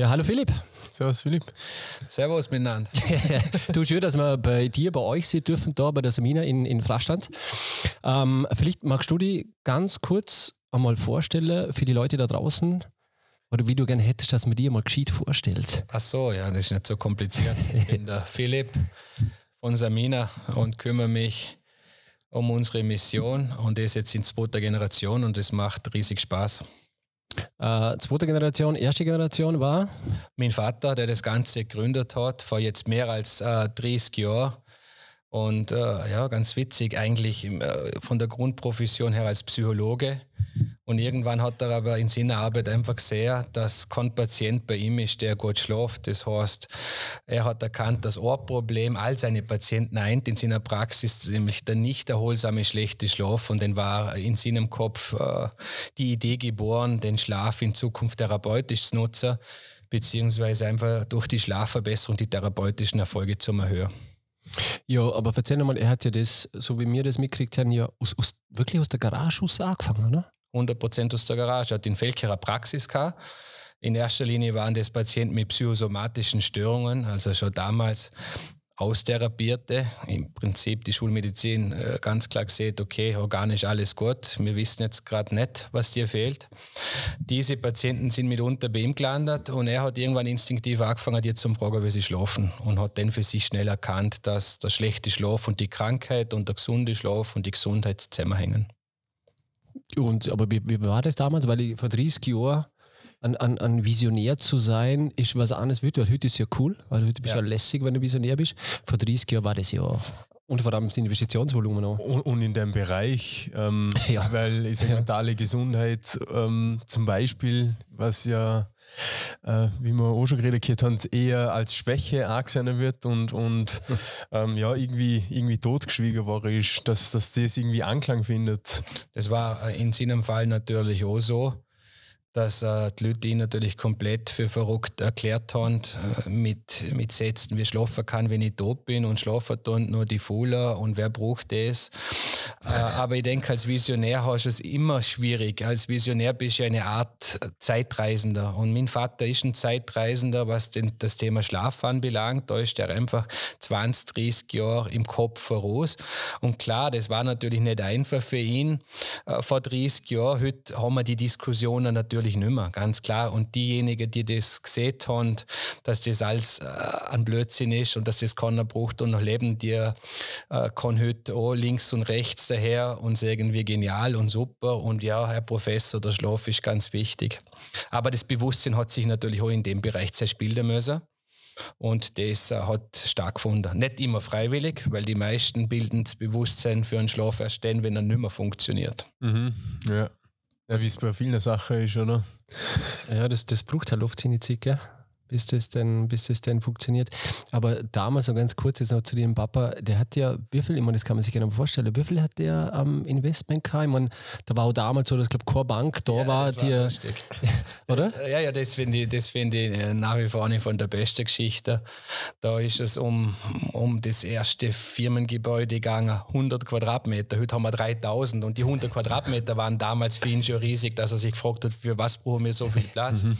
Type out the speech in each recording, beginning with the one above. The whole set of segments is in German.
Ja, hallo Philipp. Servus Philipp. Servus miteinander. du, schön, dass wir bei dir, bei euch sein dürfen, da bei der Samina in, in Frastand. Ähm, vielleicht magst du dich ganz kurz einmal vorstellen für die Leute da draußen, oder wie du gerne hättest, dass man dir mal gescheit vorstellt. Ach so, ja, das ist nicht so kompliziert. Ich bin der Philipp von Samina und kümmere mich um unsere Mission und das jetzt in zweiter Generation und das macht riesig Spaß. Äh, zweite Generation, erste Generation war? Mein Vater, der das Ganze gegründet hat, vor jetzt mehr als äh, 30 Jahren. Und äh, ja, ganz witzig eigentlich äh, von der Grundprofession her als Psychologe und irgendwann hat er aber in seiner Arbeit einfach gesehen, dass kein Patient bei ihm ist, der gut schläft. Das heißt, er hat erkannt, dass ein Problem all seine Patienten eint in seiner Praxis, nämlich der nicht erholsame schlechte Schlaf. Und dann war in seinem Kopf äh, die Idee geboren, den Schlaf in Zukunft therapeutisch zu nutzen, beziehungsweise einfach durch die Schlafverbesserung die therapeutischen Erfolge zu erhöhen. Ja, aber erzähl nochmal, er hat ja das, so wie wir das mitkriegt haben, ja aus, aus, wirklich aus der Garage angefangen, oder? 100% aus der Garage. Hat in Felkerer Praxis gehabt. In erster Linie waren das Patienten mit psychosomatischen Störungen, also schon damals austherapierte. Im Prinzip die Schulmedizin äh, ganz klar gesehen, okay, organisch alles gut. Wir wissen jetzt gerade nicht, was dir fehlt. Diese Patienten sind mitunter bei ihm gelandet und er hat irgendwann instinktiv angefangen, dir zu fragen, wie sie schlafen und hat dann für sich schnell erkannt, dass der schlechte Schlaf und die Krankheit und der gesunde Schlaf und die Gesundheit zusammenhängen. Und, aber wie, wie war das damals? Weil ich vor 30 Jahren ein, ein, ein Visionär zu sein, ist was anderes weil heute ist ja cool, weil heute bist du ja. ja lässig, wenn du Visionär bist. Vor 30 Jahren war das ja und vor allem das Investitionsvolumen auch. Und, und in dem Bereich, ähm, ja. weil ich sage, mentale Gesundheit ähm, zum Beispiel, was ja, äh, wie wir auch schon geredet haben, eher als Schwäche angesehen wird und, und ähm, ja, irgendwie, irgendwie totgeschwiegen war, ist, dass, dass das irgendwie Anklang findet. Das war in seinem Fall natürlich auch so dass äh, die Leute ihn natürlich komplett für verrückt erklärt haben, äh, mit, mit Sätzen, wie schlafen kann, wenn ich tot bin und schlafen tun nur die Fuhler und wer braucht das. Äh, aber ich denke, als Visionär hast du es immer schwierig. Als Visionär bist du eine Art Zeitreisender und mein Vater ist ein Zeitreisender, was den, das Thema Schlaf anbelangt. Da ist er einfach 20, 30 Jahre im Kopf voraus. Und klar, das war natürlich nicht einfach für ihn äh, vor 30 Jahren. Heute haben wir die Diskussionen natürlich natürlich nicht mehr, ganz klar. Und diejenigen, die das gesehen haben, dass das alles äh, ein Blödsinn ist und dass das keiner braucht und noch leben, die äh, kann heute auch links und rechts daher und sagen, wie genial und super und ja, Herr Professor, der Schlaf ist ganz wichtig. Aber das Bewusstsein hat sich natürlich auch in dem Bereich zerspielen müssen. Und das äh, hat stark gefunden. Nicht immer freiwillig, weil die meisten bilden das Bewusstsein für einen Schlaf erst dann, wenn er nicht mehr funktioniert. Mhm, ja. Ja, wie es bei vielen Sachen ist, oder? Ja, das, das braucht halt oft seine Zeit, gell? Bis das denn, bis das denn funktioniert. Aber damals noch ganz kurz jetzt noch zu dem Papa, der hat ja, wie viel, ich meine, das kann man sich gerne vorstellen, wie viel hat der am ähm, Investment gehabt? Ich meine, da war auch damals so, dass ich glaube, Core Bank da ja, war, die. War oder? Das, ja, ja, das finde ich, das find ich äh, nach wie vor eine von der besten Geschichten. Da ist es um, um das erste Firmengebäude gegangen, 100 Quadratmeter. Heute haben wir 3000 und die 100 Quadratmeter waren damals für ihn schon riesig, dass er sich gefragt hat, für was brauchen wir so viel Platz? Mhm.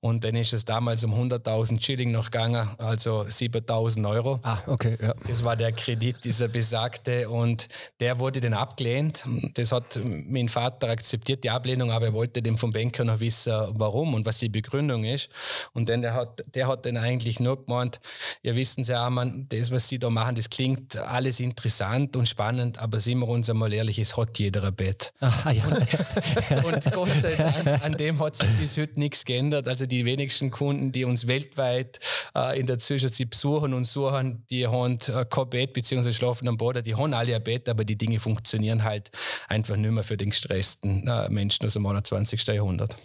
Und dann ist es damals um 100.000 Schilling noch gegangen, also 7.000 Euro. Ah, okay, ja. Das war der Kredit, dieser besagte, und der wurde dann abgelehnt. Das hat mein Vater akzeptiert, die Ablehnung, aber er wollte dem vom Banker noch wissen, warum und was die Begründung ist. Und dann der hat, der hat dann eigentlich nur gemeint, ja wissen Sie, Arman, das, was Sie da machen, das klingt alles interessant und spannend, aber sind wir uns einmal ehrlich, es hat jeder ein Bett. Aha, ja. und, und Gott sei Dank, an dem hat sich bis heute nichts geändert. Also die wenigsten Kunden, die uns weltweit äh, in der Zwischenzeit besuchen und suchen, die haben äh, kein Bett bzw. schlafen am Boden, die haben alle ein Bett, aber die Dinge funktionieren halt einfach nicht mehr für den gestressten äh, Menschen aus dem 21. Jahrhundert.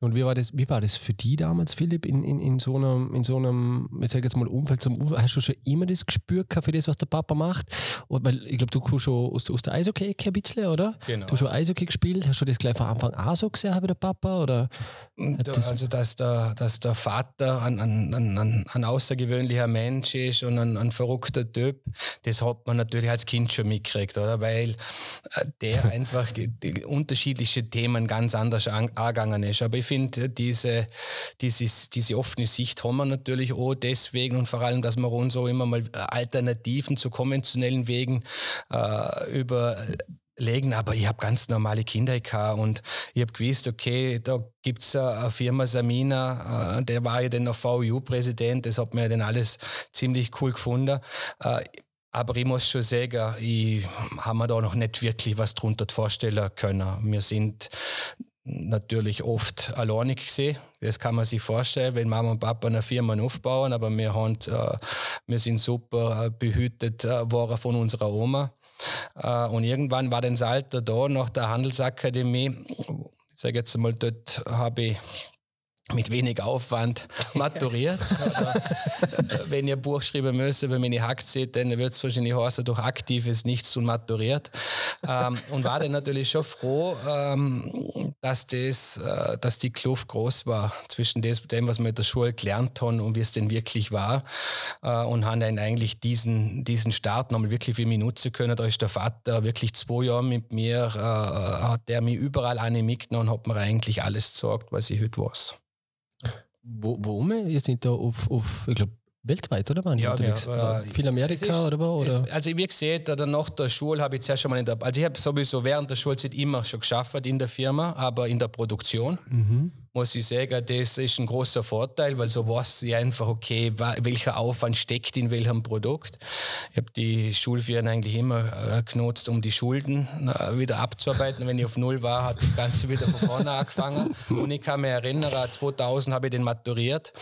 Und wie war das, wie war das für die damals, Philipp, in, in, in so einem, in so einem, ich sage jetzt mal, Umfeld zum Umfeld? Hast du schon immer das Gespür für das, was der Papa macht? Weil ich glaube, du kommst schon aus, aus der Eishockey-Ecke ein bisschen, oder? Genau. Du hast schon Eishockey gespielt. Hast du das gleich von Anfang an so gesehen wie der Papa? Oder das also, dass der, dass der Vater ein, ein, ein, ein außergewöhnlicher Mensch ist und ein, ein verrückter Typ, das hat man natürlich als Kind schon mitgekriegt, oder? Weil äh, der einfach unterschiedliche Themen ganz anders angegangen ist ist. Aber ich finde, diese, diese, diese offene Sicht haben wir natürlich auch deswegen und vor allem, dass wir uns auch immer mal Alternativen zu konventionellen Wegen äh, über legen, aber ich habe ganz normale Kinder gehabt und ich habe gewusst, okay, da gibt es eine Firma Samina, äh, der war ja dann noch VU-Präsident, das hat mir dann alles ziemlich cool gefunden. Äh, aber ich muss schon sagen, ich habe mir da noch nicht wirklich was drunter vorstellen können. Wir sind natürlich oft alleinig gesehen. Das kann man sich vorstellen, wenn Mama und Papa eine Firma aufbauen, aber wir, haben, äh, wir sind super behütet äh, worden von unserer Oma. Äh, und irgendwann war das Alter da, nach der Handelsakademie. Ich sage jetzt mal, dort habe ich mit wenig Aufwand maturiert. Äh, wenn ihr Buch schreiben müsst über meine Aktien, dann wird es wahrscheinlich heißen, durch aktives Nichts und maturiert. Ähm, und war dann natürlich schon froh, ähm, dass, das, äh, dass die Kluft groß war zwischen dem, was wir in der Schule gelernt haben und wie es denn wirklich war. Äh, und haben dann eigentlich diesen, diesen Start nochmal wirklich für mich nutzen können. Da ist der Vater wirklich zwei Jahre mit mir, äh, hat der mich überall eine mitgenommen und hat mir eigentlich alles gesagt, was ich heute weiß. Wo, wo Ihr seid da auf, auf ich glaube, weltweit, oder waren ja, unterwegs? Ja, äh, viel Amerika ist, oder wo? Oder? also wie gesagt, oder nach der Schule habe ich zuerst schon mal in der, also ich habe sowieso während der Schulzeit immer schon geschafft in der Firma, aber in der Produktion. Mhm muss ich sagen, das ist ein großer Vorteil, weil so weiß ich einfach, okay, welcher Aufwand steckt in welchem Produkt. Ich habe die Schulferien eigentlich immer äh, genutzt, um die Schulden äh, wieder abzuarbeiten. Wenn ich auf Null war, hat das Ganze wieder von vorne angefangen. Und ich kann mich erinnern, 2000 habe ich den maturiert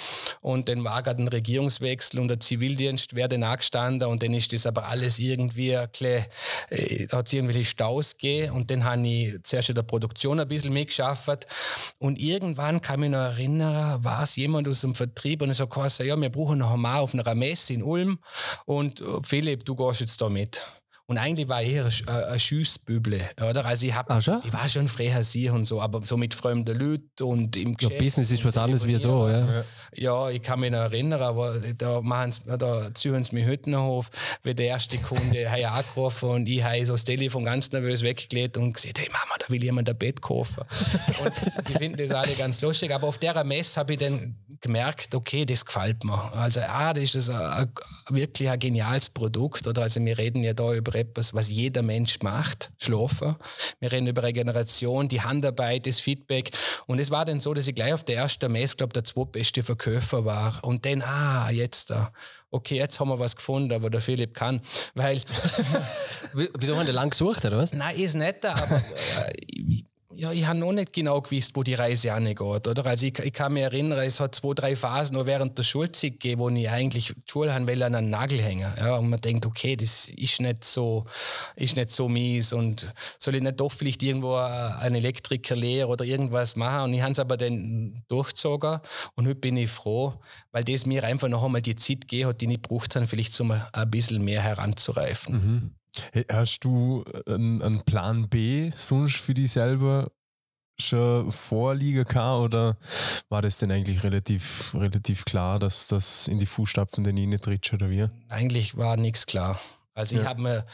und dann war gerade ein Regierungswechsel und der Zivildienst wäre dann angestanden und dann ist das aber alles irgendwie ein bisschen, äh, da hat es irgendwelche Staus gegeben und dann habe ich zuerst in der Produktion ein bisschen mitgeschafft und irgendwann irgendwann kann mich noch erinnern, war es jemand aus dem Vertrieb und ich so gesagt, ja, wir brauchen noch einmal auf einer Messe in Ulm und äh, Philipp, du gehst jetzt da mit. Und eigentlich war ich eher ein, ein Schüssbüble, oder? Also ich, hab, ich war schon Freiherr und so, aber so mit fremden Leuten und im Geschäft. Ja, Business ist was anderes wie so, ja. Ja, ich kann mich noch erinnern, aber da, da ziehen sie mich heute noch auf, wie der erste Kunde hat angerufen und ich habe so das Telefon ganz nervös weggelegt und gesagt, hey Mama, da will jemand ein Bett kaufen. und die finden das alle ganz lustig, aber auf der Messe habe ich dann gemerkt, okay, das gefällt mir. Also, ah, das ist ein, ein, wirklich ein geniales Produkt, oder? Also wir reden ja da über etwas, was jeder Mensch macht, schlafen. Wir reden über Regeneration, die Handarbeit, das Feedback. Und es war dann so, dass ich gleich auf der ersten Messe, glaube der zweitbeste Verkäufer war. Und dann, ah, jetzt da. Okay, jetzt haben wir was gefunden, wo der Philipp kann. Weil. Wieso haben die lang gesucht, oder was? Nein, ist nicht, aber äh, ja, ich habe noch nicht genau gewusst, wo die Reise angeht. Oder? Also ich, ich kann mich erinnern, es hat zwei, drei Phasen noch während der Schulzeit gegeben, wo ich eigentlich die Schule an einen Nagel hängen. Ja, und man denkt, okay, das ist nicht so, ist nicht so mies und soll ich nicht doch vielleicht irgendwo einen Elektriker lehren oder irgendwas machen. Und ich habe es aber dann durchgezogen und heute bin ich froh, weil das mir einfach noch einmal die Zeit gegeben hat, die ich braucht habe, vielleicht so ein bisschen mehr heranzureifen. Mhm. Hey, hast du einen, einen, Plan B sonst für dich selber schon vorliegen kann oder war das denn eigentlich relativ, relativ klar, dass das in die Fußstapfen der Nine tritt oder wie? Eigentlich war nichts klar. Also ja. ich habe mir,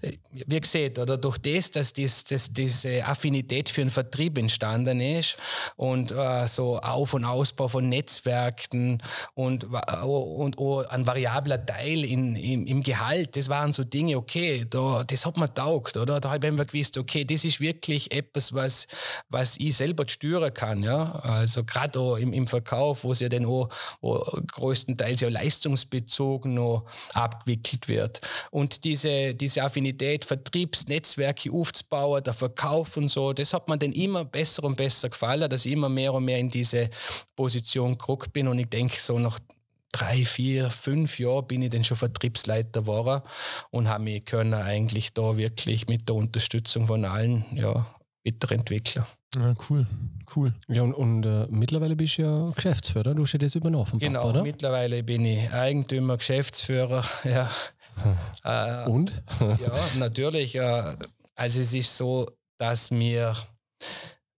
äh, wie gesagt, oder durch das, dass dies, dass diese Affinität für den Vertrieb entstanden ist und äh, so Auf- und Ausbau von Netzwerken und, und, und ein variabler Teil in, im, im Gehalt, das waren so Dinge, okay, da, das hat man taugt, oder? Da habe ich einfach gewusst, okay, das ist wirklich etwas, was, was ich selber steuern kann, ja. Also gerade im, im Verkauf, wo es ja dann auch größtenteils ja leistungsbezogen noch abgewickelt wird. Und und diese, diese Affinität, Vertriebsnetzwerke aufzubauen, der Verkauf und so, das hat mir dann immer besser und besser gefallen, dass ich immer mehr und mehr in diese Position gerückt bin. Und ich denke, so nach drei, vier, fünf Jahren bin ich dann schon Vertriebsleiter geworden und habe mich können eigentlich da wirklich mit der Unterstützung von allen ja, weiterentwickeln. Ja, cool, cool. Ja, und, und äh, mittlerweile bist du ja Geschäftsführer, du hast ja das übernommen vom Genau, Papa, oder? mittlerweile bin ich Eigentümer, Geschäftsführer, ja. Äh, Und? ja, natürlich. Äh, also es ist so, dass mir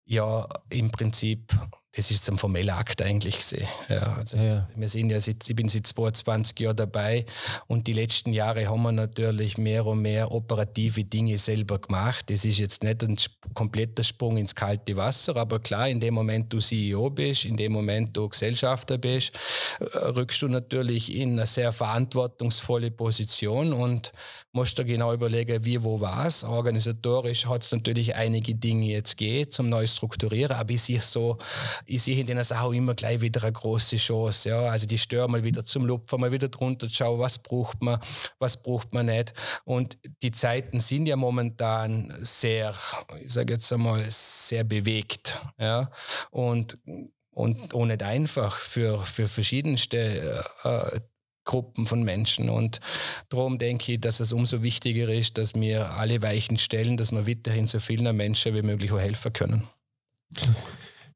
ja im Prinzip das ist ein formeller Akt eigentlich gesehen. Ja, also ja. Wir sind ja, ich bin seit 22 Jahren dabei und die letzten Jahre haben wir natürlich mehr und mehr operative Dinge selber gemacht. Das ist jetzt nicht ein kompletter Sprung ins kalte Wasser, aber klar, in dem Moment du CEO bist, in dem Moment du Gesellschafter bist, äh, rückst du natürlich in eine sehr verantwortungsvolle Position und musst dir genau überlegen, wie, wo, was. Organisatorisch hat es natürlich einige Dinge jetzt geht zum neu strukturieren, aber ich sehe so, ich sehe in der Sache immer gleich wieder eine große Chance. Ja? Also die stören mal wieder zum Lupfen, mal wieder drunter schauen, was braucht man, was braucht man nicht. Und die Zeiten sind ja momentan sehr, ich sage jetzt einmal, sehr bewegt. Ja? Und und auch nicht einfach für, für verschiedenste äh, Gruppen von Menschen. Und darum denke ich, dass es umso wichtiger ist, dass wir alle Weichen stellen, dass wir weiterhin so vielen Menschen wie möglich auch helfen können.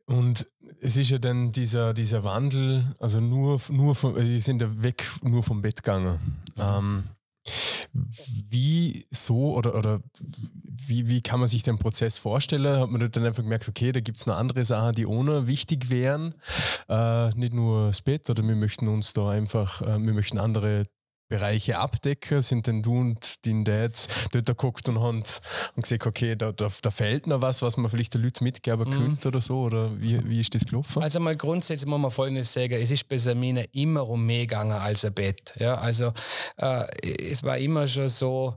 Und es ist ja dann dieser, dieser Wandel, also nur, nur von, die sind ja weg nur vom Bett gegangen. Ähm, wie so oder, oder wie, wie kann man sich den Prozess vorstellen? Hat man dann einfach gemerkt, okay, da gibt es noch andere Sachen, die ohne wichtig wären? Äh, nicht nur das Bett oder wir möchten uns da einfach, äh, wir möchten andere Bereiche abdecken? Sind denn du und dein Dad dort geguckt und haben, und gesagt, okay, da, da, da fehlt noch was, was man vielleicht den Leuten mitgeben mhm. könnte oder so? Oder wie, wie ist das gelaufen? Also mal grundsätzlich muss man Folgendes sagen, es ist bei Samina immer um mehr gegangen als ein Bett. Ja, also äh, es war immer schon so,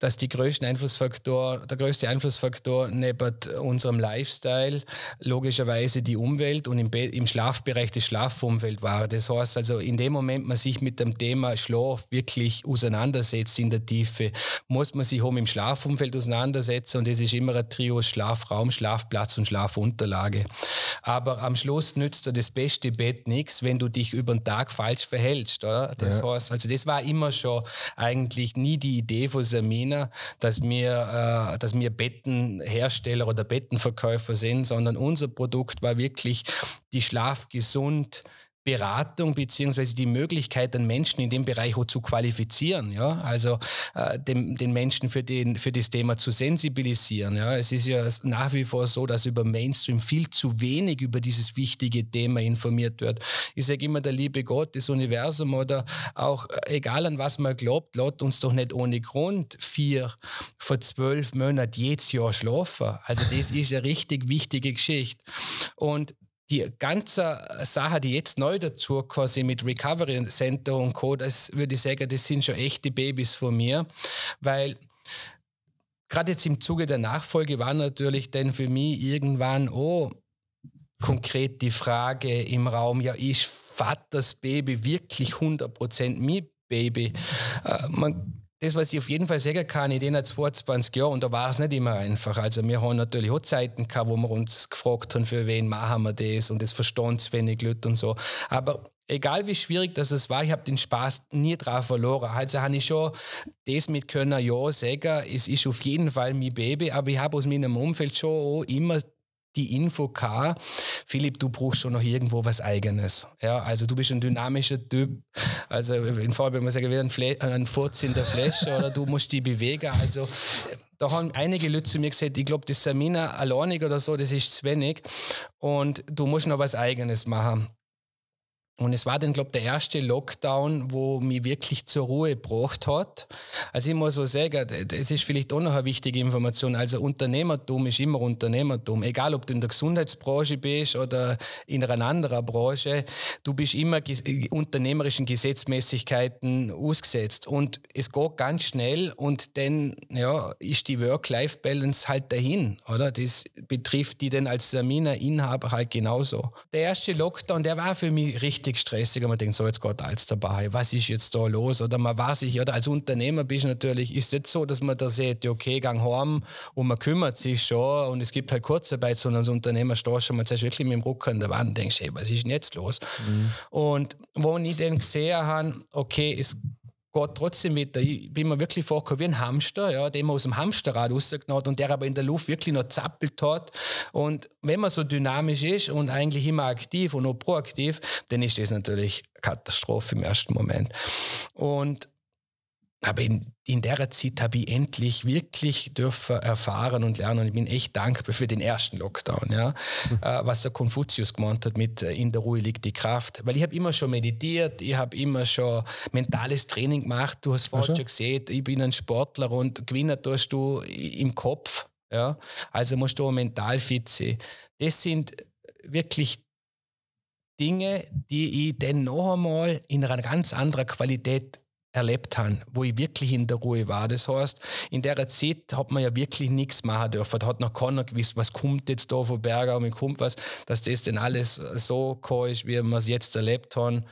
dass die größten Einflussfaktor, der größte Einflussfaktor neben unserem Lifestyle logischerweise die Umwelt und im, im Schlafbereich das Schlafumfeld war. Das heißt also, in dem Moment man sich mit dem Thema Schlaf wirklich auseinandersetzt in der Tiefe, muss man sich auch mit dem Schlafumfeld auseinandersetzen und das ist immer ein Trio Schlafraum, Schlafplatz und Schlafunterlage. Aber am Schluss nützt dir das beste Bett nichts, wenn du dich über den Tag falsch verhältst. Oder? Das ja. heißt, also das war immer schon eigentlich nie die Idee von Samin, China, dass wir, äh, dass wir Bettenhersteller oder Bettenverkäufer sind, sondern unser Produkt war wirklich die schlafgesund Beratung beziehungsweise die Möglichkeit, den Menschen in dem Bereich auch zu qualifizieren, ja, also äh, dem, den Menschen für, den, für das Thema zu sensibilisieren. Ja. Es ist ja nach wie vor so, dass über Mainstream viel zu wenig über dieses wichtige Thema informiert wird. Ich sage immer, der liebe Gott, das Universum oder auch, äh, egal an was man glaubt, lässt uns doch nicht ohne Grund vier vor zwölf Monaten jedes Jahr schlafen. Also das ist eine richtig wichtige Geschichte. Und die ganze Sache, die jetzt neu dazu quasi mit Recovery Center und Co., das würde ich sagen, das sind schon echte Babys von mir, weil gerade jetzt im Zuge der Nachfolge war natürlich dann für mich irgendwann, oh, konkret die Frage im Raum, ja, ist Vaters Baby wirklich 100% mein Baby? Äh, man das, was ich auf jeden Fall sagen kann, in den 22 Jahren, und da war es nicht immer einfach. Also wir haben natürlich auch Zeiten gehabt, wo wir uns gefragt haben, für wen machen wir das und das verstehen zu wenig Leute und so. Aber egal wie schwierig das war, ich habe den Spaß nie drauf verloren. Also habe ich schon das mit können, ja, sagen, es ist auf jeden Fall mein Baby, aber ich habe aus meinem Umfeld schon auch immer die Info K, Philipp, du brauchst schon noch irgendwo was Eigenes. Ja, also du bist ein dynamischer Typ. Also in Fall würde man sagen, wie ein, Fle ein Furz in der Flasche oder du musst die bewegen. Also da haben einige Leute zu mir gesagt, ich glaube, das Samina alleinig oder so, das ist zu wenig und du musst noch was Eigenes machen. Und es war dann, glaube ich, der erste Lockdown, wo mich wirklich zur Ruhe gebracht hat. Also ich muss so sagen, das ist vielleicht auch noch eine wichtige Information. Also Unternehmertum ist immer Unternehmertum. Egal, ob du in der Gesundheitsbranche bist oder in einer anderen Branche, du bist immer unternehmerischen Gesetzmäßigkeiten ausgesetzt. Und es geht ganz schnell und dann ja, ist die Work-Life-Balance halt dahin. Oder? Das betrifft die dann als Samina-Inhaber halt genauso. Der erste Lockdown, der war für mich richtig richtig stressig und man denkt, so jetzt geht alles dabei, was ist jetzt da los? Oder man weiß sich, oder als Unternehmer bist du natürlich, ist es jetzt so, dass man da sieht, okay, gang heim und man kümmert sich schon und es gibt halt Kurzarbeit, sondern als Unternehmer stehst du mal wirklich mit dem Rücken an der Wand und denkst, hey, was ist denn jetzt los? Mhm. Und wo ich dann gesehen habe, okay, es geht trotzdem wieder. Ich bin mir wirklich vorgekommen wie ein Hamster, ja, den man aus dem Hamsterrad rausgenommen hat und der aber in der Luft wirklich noch zappelt hat. Und wenn man so dynamisch ist und eigentlich immer aktiv und auch proaktiv, dann ist das natürlich Katastrophe im ersten Moment. Und aber in, in der Zeit habe ich endlich wirklich dürfen erfahren und lernen. Und ich bin echt dankbar für den ersten Lockdown, ja. Mhm. Äh, was der Konfuzius gemeint hat mit äh, in der Ruhe liegt die Kraft. Weil ich habe immer schon meditiert, ich habe immer schon mentales Training gemacht. Du hast vorhin schon gesehen, ich bin ein Sportler und gewinnen tust du im Kopf. Ja. Also musst du mental fit sein. Das sind wirklich Dinge, die ich dann noch einmal in einer ganz anderen Qualität erlebt habe, wo ich wirklich in der Ruhe war. Das heißt, in der Zeit hat man ja wirklich nichts machen dürfen. Da hat noch keiner gewusst, was kommt jetzt da von Berger und kommt was, dass das denn alles so ist, wie wir es jetzt erlebt haben.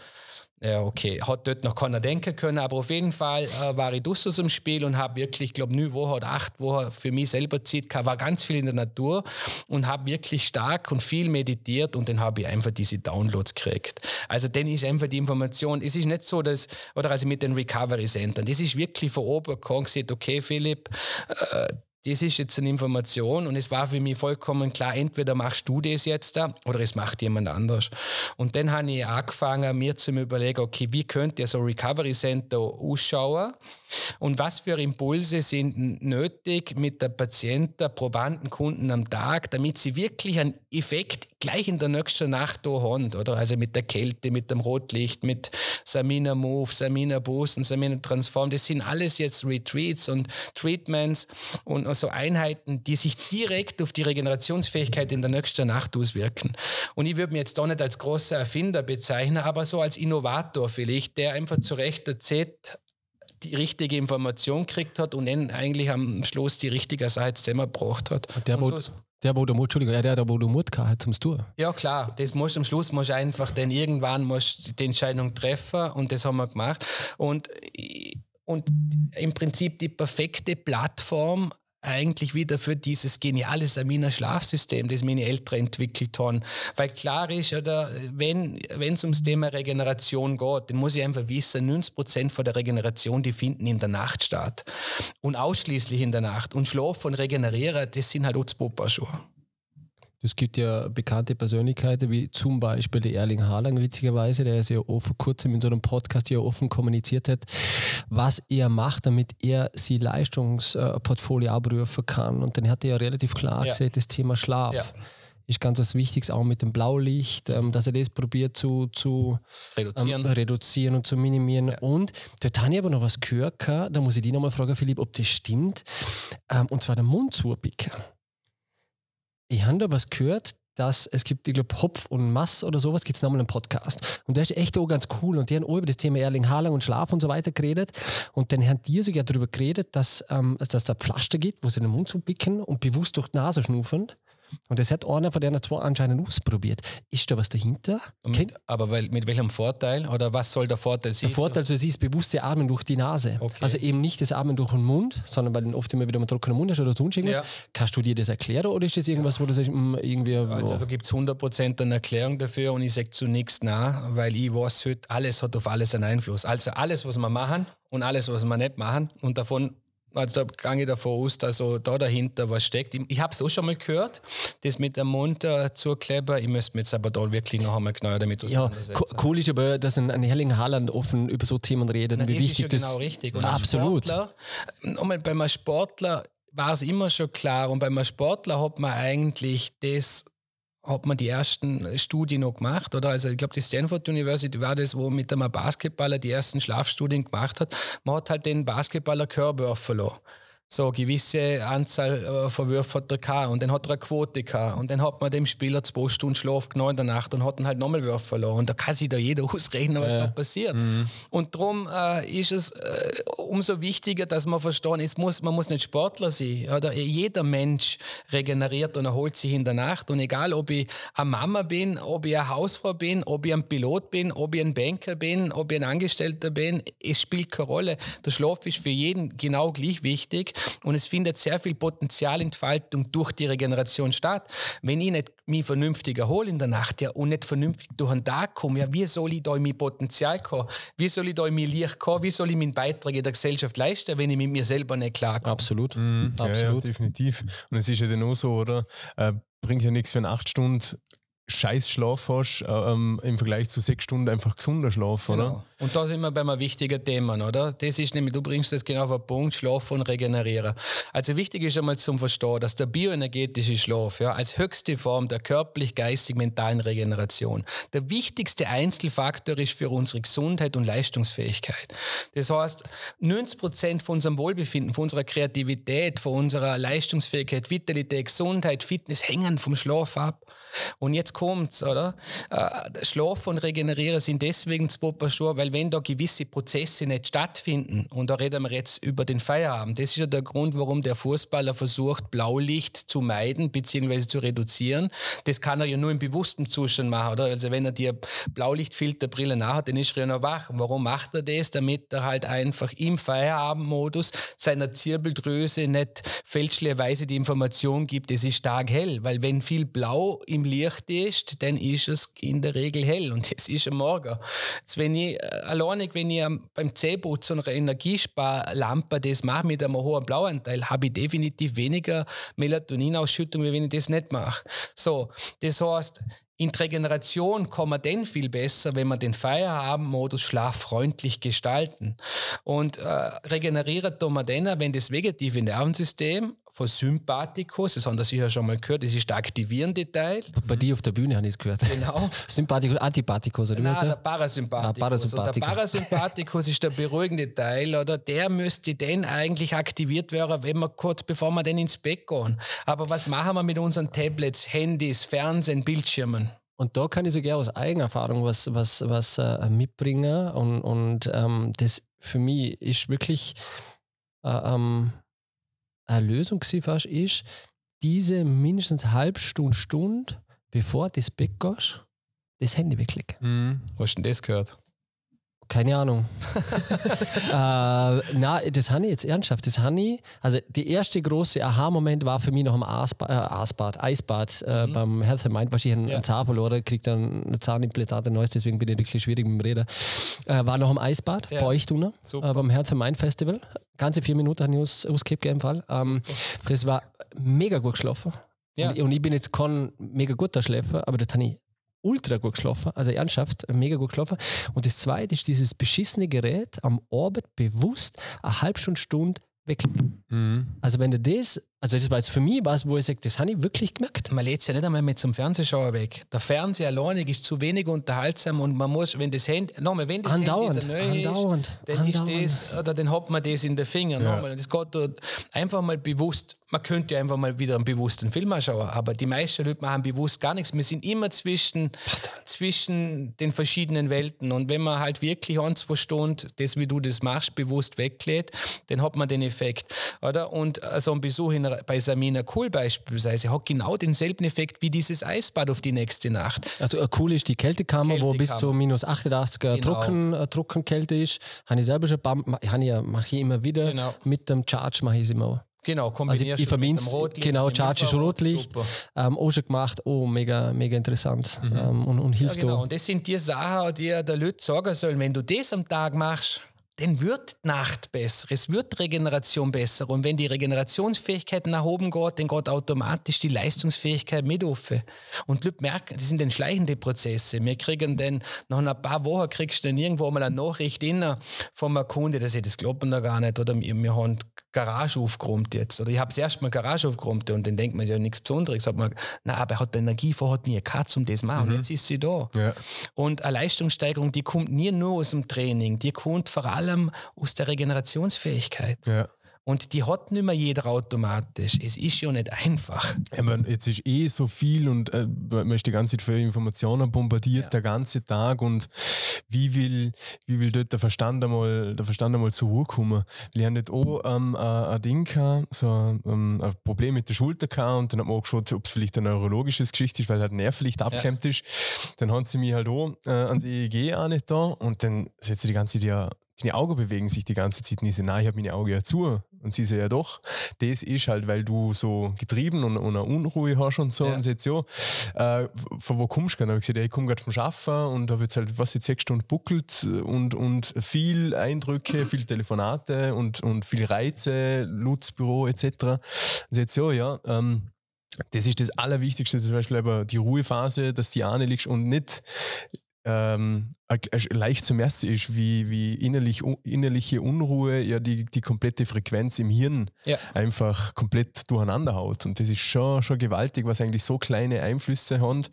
Ja, okay. Hat dort noch keiner denken können, aber auf jeden Fall äh, war ich aus dem Spiel und habe wirklich, ich glaube, neun Wochen oder acht Wochen für mich selber Zeit gehabt, war ganz viel in der Natur und habe wirklich stark und viel meditiert und dann habe ich einfach diese Downloads gekriegt. Also dann ist einfach die Information, es ist nicht so, dass, oder also mit den Recovery Centern, das ist wirklich von oben gekommen, gesagt, okay Philipp, äh, das ist jetzt eine Information und es war für mich vollkommen klar, entweder machst du das jetzt da oder es macht jemand anders. Und dann habe ich angefangen, mir zu überlegen, okay, wie könnte so Recovery Center ausschauen und was für Impulse sind nötig mit der Patienten, Probanden, Kunden am Tag, damit sie wirklich einen Effekt gleich in der nächsten Nacht da haben, oder? Also mit der Kälte, mit dem Rotlicht, mit Samina Move, Samina Boost und Samina Transform. Das sind alles jetzt Retreats und Treatments und so Einheiten, die sich direkt auf die Regenerationsfähigkeit in der nächsten Nacht auswirken. Und ich würde mich jetzt da nicht als großer Erfinder bezeichnen, aber so als Innovator vielleicht, der einfach zu rechter Zeit die richtige Information gekriegt hat und dann eigentlich am Schluss die richtige Seite zusammengebracht hat. Der, wo, so, der, wo du Mut, Entschuldigung, ja, der, der, wo du Mut gehabt hat zum Tun. Ja, klar. Das musst, am Schluss musst einfach dann irgendwann musst die Entscheidung treffen und das haben wir gemacht. Und, und im Prinzip die perfekte Plattform eigentlich wieder für dieses geniale Samina Schlafsystem, das meine Eltern entwickelt haben. Weil klar ist, oder, wenn es ums Thema Regeneration geht, dann muss ich einfach wissen, 90 Prozent von der Regeneration, die finden in der Nacht statt. Und ausschließlich in der Nacht. Und Schlaf und Regenerieren, das sind halt auch Schuhe. Es gibt ja bekannte Persönlichkeiten, wie zum Beispiel der Erling Haaland, witzigerweise, der es ja auch vor kurzem in so einem Podcast ja offen kommuniziert hat, was er macht, damit er sein Leistungsportfolio abrufen kann. Und dann hat er ja relativ klar ja. gesagt, das Thema Schlaf. Ja ist ganz was Wichtiges, auch mit dem Blaulicht, ähm, dass er das probiert zu, zu reduzieren. Ähm, reduzieren und zu minimieren. Ja. Und dort habe ich aber noch was gehört, da muss ich dich nochmal fragen, Philipp, ob das stimmt. Ähm, und zwar der Mund zupicken ich habe da was gehört, dass es gibt, ich glaube, Hopf und Mass oder sowas, gibt es nochmal einen Podcast. Und der ist echt auch ganz cool. Und die haben auch über das Thema Erling Haaland und Schlaf und so weiter geredet. Und dann haben die sogar darüber geredet, dass, ähm, dass da Pflaster gibt, wo sie den Mund zubicken und bewusst durch die Nase schnufen. Und das hat einer von denen zwei anscheinend ausprobiert. Ist da was dahinter? Mit, aber weil, mit welchem Vorteil? Oder was soll der Vorteil sein? Der Vorteil, du siehst bewusste Atmen durch die Nase. Okay. Also eben nicht das Atmen durch den Mund, sondern weil du oft immer wieder einen trockenen Mund hast oder sonst irgendwas. Ja. Kannst du dir das erklären oder ist das irgendwas, ja. wo du sagst, mh, hm, irgendwie. Also da gibt es 100% eine Erklärung dafür und ich sage zunächst nah, weil ich weiß heute, alles hat auf alles einen Einfluss. Also alles, was wir machen und alles, was wir nicht machen und davon also da gehe ich davon aus, dass da dahinter was steckt. Ich, ich habe es auch schon mal gehört, das mit dem Mund äh, zukleben. Ich müsste mir jetzt aber da wirklich noch einmal genau damit auseinandersetzen. Ja, cool ist aber, dass ein, ein Herrling Haaland offen über so Themen redet. wie wichtig ist ja das genau richtig. Und absolut. Sportler, einmal bei einem Sportler war es immer schon klar und bei einem Sportler hat man eigentlich das hat man die ersten Studien noch gemacht, oder? Also ich glaube, die Stanford University war das, wo mit einem Basketballer die ersten Schlafstudien gemacht hat. Man hat halt den Basketballer Körper verloren so eine gewisse Anzahl äh, von Würfen hat er gehabt. Und dann hat er eine Quote gehabt. Und dann hat man dem Spieler zwei Stunden Schlaf genommen in der Nacht und hat dann halt nochmal Würfe verloren. Und da kann sich da jeder ausrechnen, was ja. da passiert. Mhm. Und darum äh, ist es äh, umso wichtiger, dass man verstehen, es muss, man muss nicht Sportler sein. Oder? Jeder Mensch regeneriert und erholt sich in der Nacht. Und egal, ob ich eine Mama bin, ob ich eine Hausfrau bin, ob ich ein Pilot bin, ob ich ein Banker bin, ob ich ein Angestellter bin, es spielt keine Rolle. Der Schlaf ist für jeden genau gleich wichtig. Und es findet sehr viel Potenzialentfaltung durch die Regeneration statt. Wenn ich nicht mich vernünftig erhole in der Nacht ja, und nicht vernünftig durch den Tag komme, ja, wie soll ich da in mein Potenzial kommen? Wie soll ich da in mein Licht kommen? Wie soll ich meinen Beitrag in der Gesellschaft leisten, wenn ich mit mir selber nicht klarkomme? Absolut. Mhm. Absolut. Ja, ja, definitiv. Und es ist ja dann auch so, oder? Äh, bringt ja nichts, wenn acht Stunden scheiß Schlaf hast, äh, ähm, im Vergleich zu sechs Stunden einfach gesunder Schlaf, genau. oder? Und da sind wir bei einem wichtigen Thema, oder? Das ist nämlich, du bringst das genau auf den Punkt, Schlaf und Regenerieren. Also wichtig ist einmal zum Verstehen, dass der bioenergetische Schlaf ja, als höchste Form der körperlich-geistig-mentalen Regeneration der wichtigste Einzelfaktor ist für unsere Gesundheit und Leistungsfähigkeit. Das heißt, 90 Prozent von unserem Wohlbefinden, von unserer Kreativität, von unserer Leistungsfähigkeit, Vitalität, Gesundheit, Fitness hängen vom Schlaf ab. Und jetzt kommt's, oder? Äh, Schlaf und Regenerieren sind deswegen zu Popastur, weil wenn da gewisse Prozesse nicht stattfinden, und da reden wir jetzt über den Feierabend, das ist ja der Grund, warum der Fußballer versucht, Blaulicht zu meiden bzw. zu reduzieren. Das kann er ja nur im bewussten Zustand machen, oder? Also wenn er die Blaulichtfilterbrille nachhat, dann ist er ja noch wach. Warum macht er das? Damit er halt einfach im Feierabendmodus seiner Zirbeldrüse nicht fälschlicherweise die Information gibt, es ist stark hell, weil wenn viel Blau im Licht ist, dann ist es in der Regel hell und es ist am Morgen. Jetzt, wenn ich äh, alleinig, wenn ich beim Zähneputzen einer Energiesparlampe das mache mit einem hohen Blauanteil, habe ich definitiv weniger Melatoninausschüttung, wie wenn ich das nicht mache. So, das heißt, in die Regeneration kommen wir dann viel besser, wenn wir den Feierabendmodus schlaffreundlich gestalten. Und äh, regenerieren tun wir dann, wenn das vegetative Nervensystem von Sympathikus, das haben Sie sicher schon mal gehört, das ist der aktivierende Teil. Bei dir auf der Bühne habe ich es gehört. Genau. Sympathikus, Antipathikus, oder Nein, der Parasympathikus. Ah, Parasympathikus. der Parasympathikus ist der beruhigende Teil, oder der müsste dann eigentlich aktiviert werden, wenn wir kurz bevor wir dann ins Bett gehen. Aber was machen wir mit unseren Tablets, Handys, Fernsehen, Bildschirmen? Und da kann ich sogar aus eigener Erfahrung was, was, was äh, mitbringen. Und, und ähm, das für mich ist wirklich äh, ähm, eine Lösung fast ist, diese mindestens eine halbe Stunde, Stunde, bevor du ins Bett gehst, das Handy weglegen. Mhm. Hast du denn das gehört? Keine Ahnung. äh, na, das habe ich jetzt ernsthaft. Das habe ich, also der erste große Aha-Moment war für mich noch am Asbad, äh, Eisbad äh, mhm. beim Health and Mind, wahrscheinlich einen, ja. einen Zahn verloren, kriegt dann ein Zahnimplantat, ein neues, deswegen bin ich wirklich schwierig mit dem Reden. Äh, war noch am Eisbad, ja. bei euch, Duna, äh, beim Health and Mind Festival. Ganze vier Minuten habe ich aus, ausgekippt im Fall. Ähm, das war mega gut geschlafen. Ja. Und, und ich bin jetzt kein mega guter Schläfer, aber das habe ich ultra gut geschlafen, also ernsthaft, mega gut geschlafen. Und das zweite ist dieses beschissene Gerät am Orbit bewusst eine halbe Stunde, Stunde weg. Mhm. Also wenn du das also das war jetzt für mich was, wo ich sage, das habe ich wirklich gemerkt. Man lädt es ja nicht einmal mit zum Fernsehschauer weg. Der Fernseher alleine ist zu wenig unterhaltsam und man muss, wenn das Handy, nochmal, wenn das andauernd, Handy in der Nähe ist, dann andauernd. ist das, oder dann hat man das in den Fingern. Ja. Das geht dort einfach mal bewusst, man könnte ja einfach mal wieder einen bewussten Film anschauen, aber die meisten Leute machen bewusst gar nichts. Wir sind immer zwischen, zwischen den verschiedenen Welten und wenn man halt wirklich ein, zwei Stunden, das wie du das machst, bewusst weglädt, dann hat man den Effekt. Oder? Und so ein Besuch in bei Samina Cool beispielsweise hat genau denselben Effekt wie dieses Eisbad auf die nächste Nacht. Also cool ist die Kältekammer, Kältekammer. wo bis zu minus 88 genau. Trocken, äh, Trockenkälte ist. Habe ich selber schon, mache ich, immer wieder. Genau. Mit dem Charge mache ich es immer. Genau, kombinierst also ich, ich verbinde Rotlicht. Genau, Charge ist Rotlicht. Ähm, auch schon gemacht. Oh, mega, mega interessant. Mhm. Ähm, und, und hilft ja, genau. Auch. Und das sind die Sachen, die der Leute sagen sollen, wenn du das am Tag machst, dann wird Nacht besser, es wird Regeneration besser. Und wenn die Regenerationsfähigkeit nach oben geht, dann geht automatisch die Leistungsfähigkeit mit auf. Und Leute merken, das sind dann schleichende Prozesse. Wir kriegen dann, nach ein paar Wochen kriegst du dann irgendwo mal eine Nachricht in von einem Kunde, dass ich das glauben da gar nicht. Oder wir, haben Garage aufgeräumt jetzt. Oder ich habe das erste Mal Garage aufgeräumt und dann denkt man ja nichts Besonderes. Sagt man, na, aber er hat die Energie vorher nie gehabt, um das zu machen. Mhm. Und jetzt ist sie da. Ja. Und eine Leistungssteigerung, die kommt nie nur aus dem Training, die kommt vor allem allem aus der Regenerationsfähigkeit. Ja. Und die hat nicht mehr jeder automatisch. Es ist ja nicht einfach. Ja, man, jetzt ist eh so viel und äh, man ist die ganze Zeit für Informationen bombardiert, ja. der ganze Tag. Und wie will, wie will dort der Verstand einmal, der Verstand einmal zur Ruhe kommen? Wir haben nicht auch ähm, ein Ding gehabt, so ähm, ein Problem mit der Schulter gehabt und dann hat man auch geschaut, ob es vielleicht ein neurologisches Geschichte ist, weil halt Nervlicht abgeklemmt ja. ist. Dann haben sie mich halt auch äh, ans EEG auch nicht da und dann setzt sie die ganze Zeit ja deine Augen bewegen sich die ganze Zeit nicht so, nein, ich habe meine Augen ja zu. Und sie so, ja doch, das ist halt, weil du so getrieben und, und eine Unruhe hast und so. Ja. Und sie jetzt, ja, äh, von wo kommst du? Dann habe ich gesagt, ja, ich komme gerade vom Schaffen und habe jetzt halt, was jetzt sechs Stunden buckelt und, und viel Eindrücke, viel Telefonate und, und viel Reize, Lutzbüro etc. Und sie ja, ja, ähm, das ist das Allerwichtigste, zum Beispiel aber die Ruhephase, dass die Ahne liegst und nicht ähm, leicht zu messen ist, wie, wie innerlich, innerliche Unruhe ja die, die komplette Frequenz im Hirn ja. einfach komplett durcheinander haut. Und das ist schon, schon gewaltig, was eigentlich so kleine Einflüsse haben,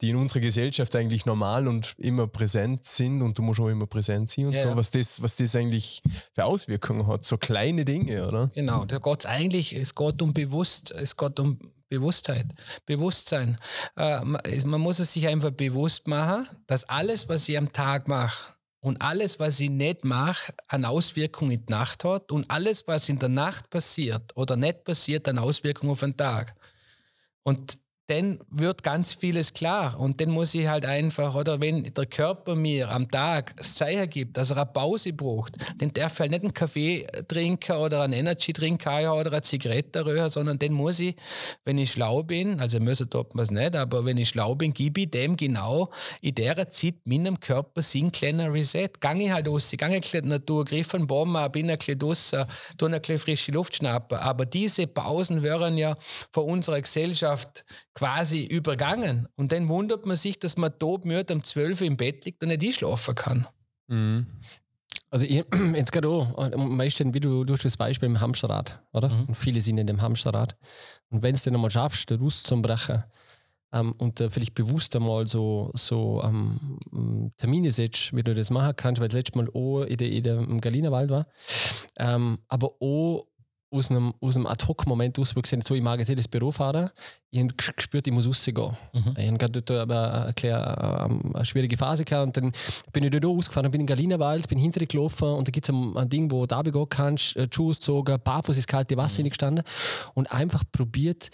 die in unserer Gesellschaft eigentlich normal und immer präsent sind und du musst auch immer präsent sein und ja, so, was das, was das eigentlich für Auswirkungen hat. So kleine Dinge, oder? Genau, da geht es eigentlich, es geht um bewusst, es geht um Bewusstheit, Bewusstsein. Äh, man muss es sich einfach bewusst machen, dass alles, was ich am Tag mache und alles, was ich nicht mache, eine Auswirkung in die Nacht hat und alles, was in der Nacht passiert oder nicht passiert, eine Auswirkung auf den Tag. Und dann wird ganz vieles klar. Und dann muss ich halt einfach, oder wenn der Körper mir am Tag das Zeichen gibt, dass er eine Pause braucht, dann darf ich halt nicht einen Kaffee trinken oder einen Energy trinken oder eine Zigarette rühren, sondern dann muss ich, wenn ich schlau bin, also müssen tut man es nicht, aber wenn ich schlau bin, gebe ich dem genau in der Zeit meinem Körper sein kleiner Reset. Gange ich halt aus, gange ich in die Natur, griff einen Baum ab, bin ein bisschen draussen, tue ein bisschen frische Luft schnappen. Aber diese Pausen wären ja von unserer Gesellschaft quasi übergangen. Und dann wundert man sich, dass man todmüde um 12 Uhr im Bett liegt und nicht einschlafen kann. Mhm. Also ich, jetzt gerade auch, meistens wie du durch das Beispiel im Hamsterrad, oder? Mhm. Und viele sind in dem Hamsterrad. Und wenn du es dann einmal schaffst, den Rust zu brechen ähm, und äh, vielleicht bewusst einmal so, so ähm, Termine setzt, wie du das machen kannst, weil das letzte Mal auch in der, in der, im Galinerwald war, ähm, aber auch aus einem, aus einem Ad-Hoc-Moment aus, wo ich gesagt so, ich mag jetzt das Büro fahren. Ich habe gespürt, ich muss rausgehen. Mhm. Ich habe gerade dort aber eine, ähm, eine, schwierige Phase gehabt und dann bin ich dort ausgefahren, bin in Galinawald, bin hinter dir gelaufen und da gibt es ein, ein, Ding, wo du gehen kannst, äh, Schuhe gezogen, barfuß ins kalte Wasser mhm. gestanden und einfach probiert,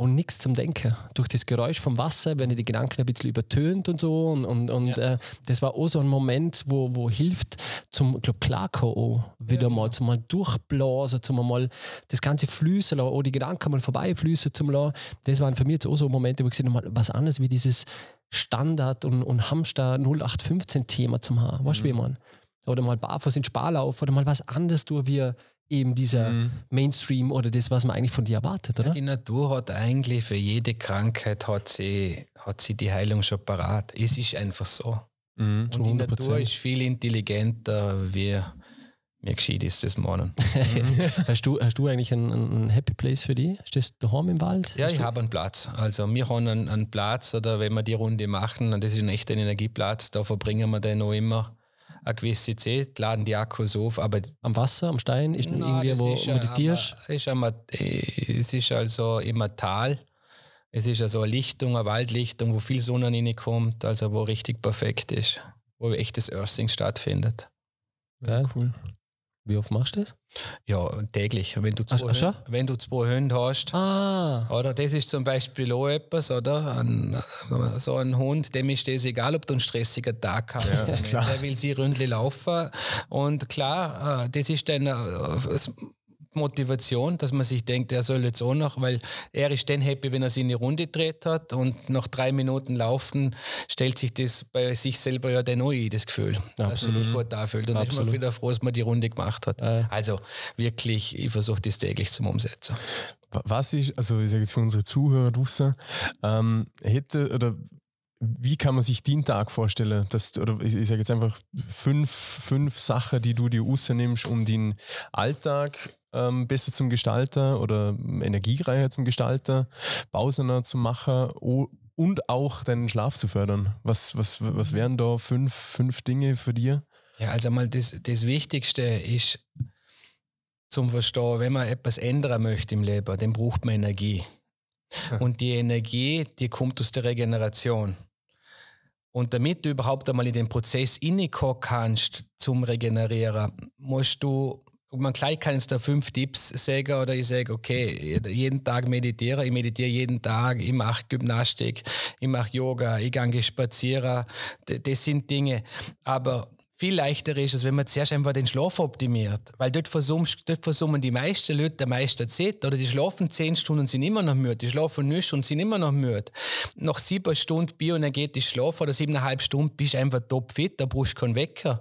und nichts zum Denken. Durch das Geräusch vom Wasser werden die Gedanken ein bisschen übertönt und so. Und, und, und ja. äh, das war auch so ein Moment, wo, wo hilft, zum glaub, Klarkommen wieder ja, mal, genau. zum mal durchblasen, zum mal das ganze fließen lassen, auch die Gedanken mal vorbeifließen zum lassen. Das waren für mich jetzt auch so Momente, wo ich gesehen habe, was anderes wie dieses Standard- und, und Hamster 0815-Thema zum haben. Weißt du, mhm. wie man? Oder mal barfuß in Sparlauf oder mal was anderes durch wie eben dieser mhm. Mainstream oder das, was man eigentlich von dir erwartet, oder? Ja, die Natur hat eigentlich für jede Krankheit hat sie, hat sie die Heilung schon parat. Es ist einfach so. Mhm, Und die Natur ist viel intelligenter wie mir geschieht ist das morgen. hast, du, hast du eigentlich einen, einen Happy Place für dich? Stehst du daheim im Wald? Ja, hast ich habe einen Platz. Also wir haben einen, einen, Platz, oder wenn wir die Runde machen, und das ist ein echter Energieplatz, da verbringen wir den noch immer eine gewisse Zeit, laden die Akkus auf. Aber am Wasser, am Stein, ist nein, irgendwie, wo ist meditierst? Ist einmal, es ist also immer Tal. Es ist also eine Lichtung, eine Waldlichtung, wo viel Sonne reinkommt, also wo richtig perfekt ist, wo echtes Earthing stattfindet. Ja, cool. Wie oft machst du das? Ja, täglich. Wenn du zwei, Ach, wenn du zwei Hunde hast, ah. oder das ist zum Beispiel auch etwas, oder? Ein, so ein Hund, dem ist das egal, ob du einen stressigen Tag hast. Ja, Der will sie ründlich laufen. Und klar, äh, das ist dann äh, Motivation, dass man sich denkt, er soll jetzt auch noch, weil er ist dann happy, wenn er sie in die Runde dreht hat und nach drei Minuten Laufen stellt sich das bei sich selber ja dann auch ein, das Gefühl, Absolut. dass er sich gut anfühlt. Und dann ist man wieder froh, dass man die Runde gemacht hat. Äh. Also wirklich, ich versuche das täglich zum Umsetzen. Was ist, also ich sage jetzt für unsere Zuhörer draußen, ähm, hätte oder wie kann man sich den Tag vorstellen? Dass, oder ich, ich sage jetzt einfach fünf, fünf Sachen, die du dir rausnimmst, um den Alltag ähm, besser zum Gestalter oder energiereicher zum Gestalter, Pausener zu machen und auch deinen Schlaf zu fördern. Was, was, was wären da fünf, fünf Dinge für dir? Ja, also mal das, das Wichtigste ist zum Verstehen, wenn man etwas ändern möchte im Leben, dann braucht man Energie. Und die Energie, die kommt aus der Regeneration. Und damit du überhaupt einmal in den Prozess reinkommen kannst zum Regenerieren, musst du man gleich kann es da fünf Tipps sagen oder ich sage, okay, jeden Tag meditiere, ich meditiere jeden Tag, ich mache Gymnastik, ich mache Yoga, ich gehe spazieren. Das sind Dinge. Aber viel leichter ist, als wenn man zuerst einfach den Schlaf optimiert. Weil dort, versummst, dort versummen die meisten Leute am meisten Zeit. Oder die schlafen zehn Stunden und sind immer noch müde. Die schlafen nicht und sind immer noch müde. Nach sieben Stunden bioenergetisch Schlaf oder siebeneinhalb Stunden bist du einfach topfit, da brauchst du keinen Wecker.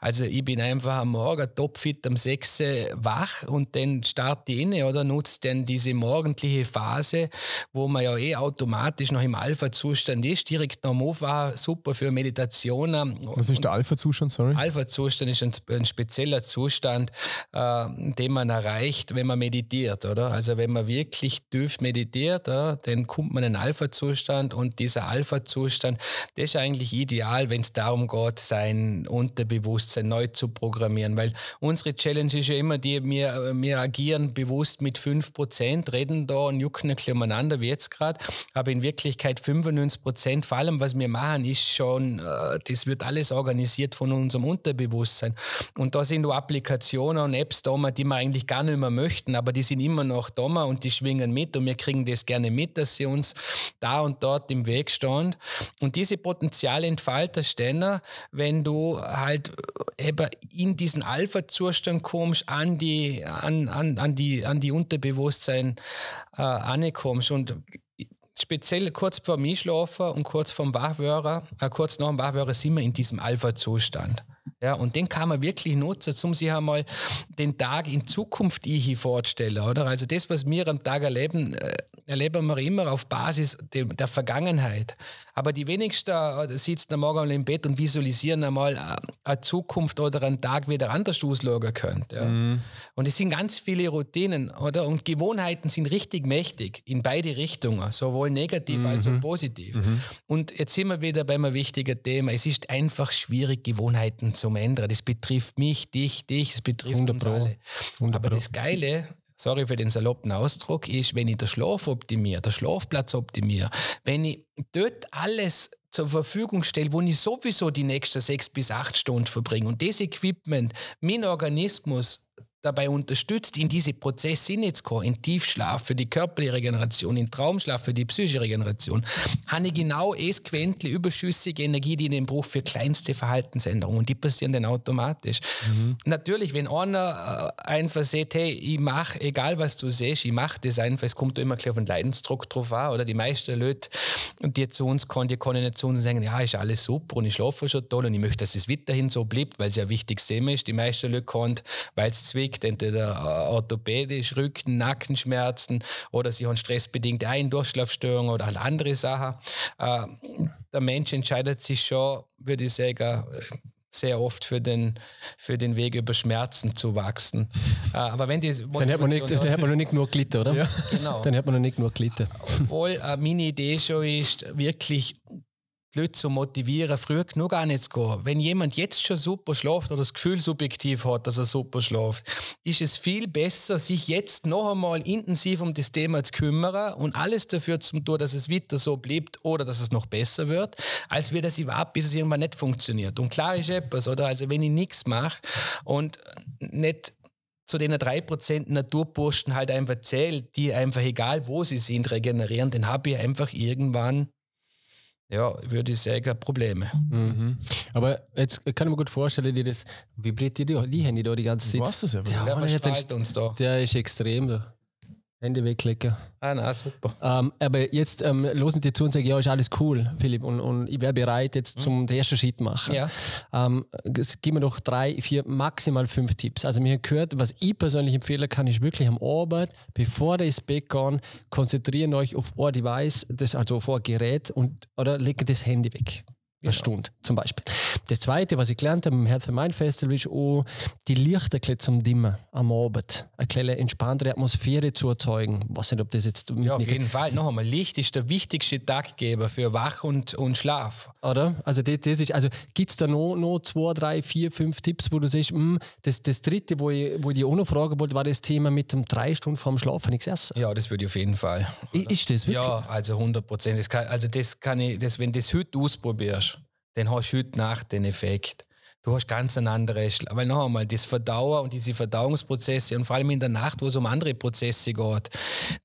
Also ich bin einfach am Morgen topfit am 6 wach und dann starte ich inne oder nutze dann diese morgendliche Phase, wo man ja eh automatisch noch im Alpha-Zustand ist, direkt noch am Aufwachen, super für Meditationen. Was ist der Alpha-Zustand? Sorry? Alpha-Zustand ist ein, ein, spezieller Zustand, äh, den man erreicht, wenn man meditiert, oder? Also wenn man wirklich tief meditiert, oder? dann kommt man in einen Alpha-Zustand und dieser Alpha-Zustand, der ist eigentlich ideal, wenn es darum geht, sein Unterbewusstsein neu zu programmieren, weil unsere Challenge ist ja immer die, wir, wir agieren bewusst mit 5%, reden da und jucken ein bisschen umeinander, wie jetzt gerade, aber in Wirklichkeit 95%, vor allem was wir machen, ist schon, äh, das wird alles organisiert von uns unserem Unterbewusstsein. Und da sind auch Applikationen und Apps da, die wir eigentlich gar nicht mehr möchten, aber die sind immer noch da und die schwingen mit und wir kriegen das gerne mit, dass sie uns da und dort im Weg stehen. Und diese Potenziale entfaltest du, wenn du halt eben in diesen Alpha-Zustand kommst, an die, an, an, an die, an die Unterbewusstsein äh, ankommst. Und speziell kurz vor dem Einschlafen und kurz vorm Wachwörer, äh, kurz nach dem Wachwörer sind wir in diesem Alpha-Zustand. Ja, und den kann man wirklich nutzen, um sich einmal den Tag in Zukunft ich vorzustellen, oder? Also das, was wir am Tag erleben, äh, erleben wir immer auf Basis der Vergangenheit. Aber die wenigsten äh, sitzen am Morgen im Bett und visualisieren einmal äh, eine Zukunft oder einen Tag wieder anders auslagern könnte. Ja. Mhm. Und es sind ganz viele Routinen, oder? Und Gewohnheiten sind richtig mächtig in beide Richtungen, sowohl negativ mhm. als auch positiv. Mhm. Und jetzt sind wir wieder bei einem wichtigen Thema. Es ist einfach schwierig, Gewohnheiten zu ändern. Das betrifft mich, dich, dich, es betrifft uns alle. Aber das Geile sorry für den saloppen Ausdruck, ist, wenn ich den Schlaf optimiere, den Schlafplatz optimiere, wenn ich dort alles zur Verfügung stelle, wo ich sowieso die nächsten sechs bis acht Stunden verbringe. Und das Equipment, mein Organismus dabei unterstützt, in diese Prozesse hineinzukommen, in Tiefschlaf für die körperliche Regeneration, in Traumschlaf für die psychische Regeneration, habe ich genau es Quentle überschüssige Energie, die ich den Bruch für kleinste Verhaltensänderungen und die passieren dann automatisch. Mhm. Natürlich, wenn einer äh, einfach sagt, hey, ich mache, egal was du siehst, ich mache das einfach, es kommt immer auf den Leidensdruck drauf an, oder die meisten Leute, die zu uns kommen, die können nicht zu uns sagen, ja, ist alles super und ich schlafe schon toll und ich möchte, dass es weiterhin so bleibt, weil es ja wichtig Thema ist. Die meisten Leute kommen, weil es zwickt, kriegt, entweder äh, orthopädisch, Rücken, Nackenschmerzen oder sie haben stressbedingte Ein- Durchschlafstörungen oder halt andere Sachen. Äh, der Mensch entscheidet sich schon, würde ich sagen, sehr oft für den, für den Weg über Schmerzen zu wachsen. Äh, aber wenn die dann hat man nicht, dann hat man noch nicht nur gelitten, oder? Ja. Genau. Dann hat man noch nicht nur gelitten. Obwohl äh, meine Idee schon ist, wirklich die Leute zu motivieren, früh genug anzugehen. Wenn jemand jetzt schon super schläft oder das Gefühl subjektiv hat, dass er super schläft, ist es viel besser, sich jetzt noch einmal intensiv um das Thema zu kümmern und alles dafür zu tun, dass es wieder so bleibt oder dass es noch besser wird, als wir das warte, bis es irgendwann nicht funktioniert. Und klar ist etwas, oder? Also wenn ich nichts mache und nicht zu den 3% Naturburschen halt einfach zählt, die einfach egal wo sie sind, regenerieren, dann habe ich einfach irgendwann ja, würde ich sagen, Probleme. Mhm. Aber jetzt kann ich mir gut vorstellen, die das vibriert die, die Handy da die ganze Zeit. Was ist das? Ja, der, uns da. der ist extrem da. Handy wegklicken. Ah, na, super. Ähm, aber jetzt ähm, losen die zu und sagen, ja, ist alles cool, Philipp, und, und ich wäre bereit, jetzt mhm. zum den ersten Schritt machen. Ja. Ähm, gib mir doch drei, vier, maximal fünf Tipps. Also mir gehört, was ich persönlich empfehlen kann, ist wirklich am Arbeit, bevor der ins Bett gehen, konzentrieren euch auf ein Device, das, also auf ein Gerät und, oder legt das Handy weg eine genau. Stunde zum Beispiel. Das Zweite, was ich gelernt habe im Herz Main Festival, ist auch die Lichter zum Dimmen am Abend. Eine kleine entspanntere Atmosphäre zu erzeugen. Ich weiß nicht, ob das jetzt... Ja, auf jeden Fall. Noch einmal, Licht ist der wichtigste Taggeber für Wach und, und Schlaf. Oder? Also das, das ist... Also gibt es da noch, noch zwei, drei, vier, fünf Tipps, wo du sagst, mh, hm, das, das Dritte, wo ich, wo ich auch noch fragen wollte, war das Thema mit dem drei Stunden vorm Schlafen nichts essen. Ja, das würde ich auf jeden Fall. Ist das wirklich? Ja, also 100 Prozent. Also das kann ich... Das, wenn du das heute ausprobierst, dann hast du heute Nacht den Effekt. Du hast ganz ein anderes, weil noch einmal, das Verdauen und diese Verdauungsprozesse und vor allem in der Nacht, wo es um andere Prozesse geht,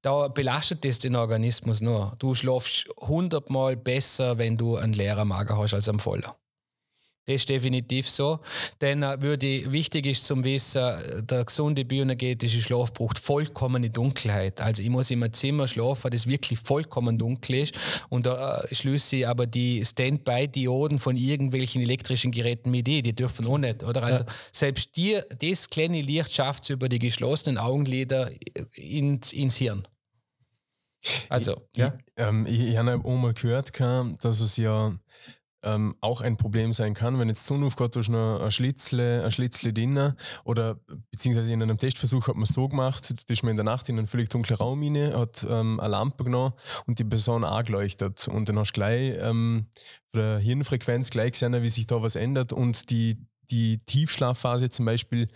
da belastet das den Organismus nur. Du schlafst hundertmal besser, wenn du einen leeren Magen hast als am vollen. Das ist definitiv so. Denn äh, würde, wichtig ist zum Wissen, der gesunde bioenergetische Schlaf braucht vollkommene Dunkelheit. Also ich muss in einem Zimmer schlafen, das wirklich vollkommen dunkel ist. Und da äh, schließe ich aber die Standby-Dioden von irgendwelchen elektrischen Geräten mit die, die dürfen auch nicht, oder? Also ja. selbst die, das kleine Licht schafft es über die geschlossenen Augenlider ins, ins Hirn. Also, ich, ja. Ich, ähm, ich, ich habe auch mal gehört, dass es ja ähm, auch ein Problem sein kann, wenn jetzt Sonne aufgeht, durch ein Schlitzle, ein Schlitzle drinnen oder beziehungsweise in einem Testversuch hat man es so gemacht, da ist man in der Nacht in einen völlig dunklen Raum rein, hat ähm, eine Lampe genommen und die Person angeleuchtet und dann hast du gleich ähm, der Hirnfrequenz gleich gesehen, wie sich da was ändert und die die Tiefschlafphase zum Beispiel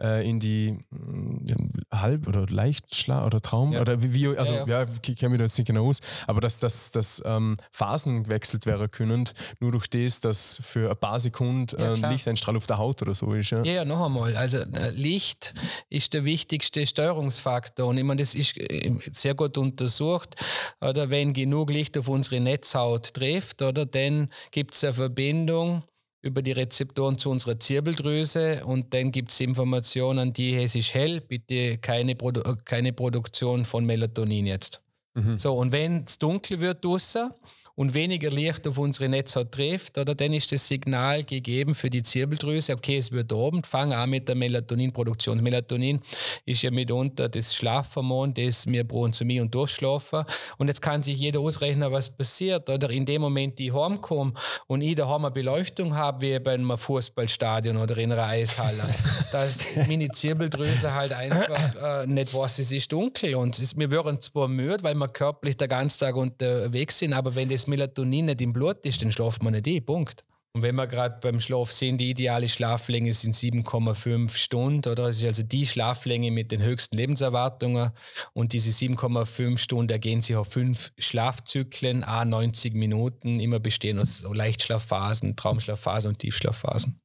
äh, in die äh, Halb- oder Leichtschlaf oder Traum ja. oder wie, also ja, ja. ja ich kenne mich da jetzt nicht genau aus, aber dass, dass, dass ähm, Phasen gewechselt werden können, nur durch das, dass für ein paar Sekunden äh, Lichteinstrahl auf der Haut oder so ist. Ja, ja, noch einmal. Also äh, Licht ist der wichtigste Steuerungsfaktor und ich meine, das ist äh, sehr gut untersucht. Oder wenn genug Licht auf unsere Netzhaut trifft, oder dann gibt es eine Verbindung über die Rezeptoren zu unserer Zirbeldrüse und dann gibt es Informationen, die es ist hell, bitte keine, Produ keine Produktion von Melatonin jetzt. Mhm. So, und wenn es dunkel wird draußen, und weniger Licht auf unsere Netzhaut trifft, oder dann ist das Signal gegeben für die Zirbeldrüse, okay, es wird oben, fangen an mit der Melatoninproduktion. Melatonin ist ja mitunter das Schlafhormon, das wir brauchen zu mir und durchschlafen. Und jetzt kann sich jeder ausrechnen, was passiert. Oder in dem Moment, die ich heimkomme und ich daheim eine Beleuchtung habe, wie bei einem Fußballstadion oder in einer Eishalle, dass meine Zirbeldrüse halt einfach äh, nicht weiß, es ist dunkel. Und es, wir wären zwar müde, weil wir körperlich den ganzen Tag unterwegs sind, aber wenn das Melatonin nicht im Blut ist, dann schlaft man nicht eh, Punkt. Und wenn wir gerade beim Schlaf sehen, die ideale Schlaflänge sind 7,5 Stunden, oder? Das ist also die Schlaflänge mit den höchsten Lebenserwartungen. Und diese 7,5 Stunden ergehen sich auf fünf Schlafzyklen, a 90 Minuten, immer bestehen aus so Leichtschlafphasen, Traumschlafphasen und Tiefschlafphasen.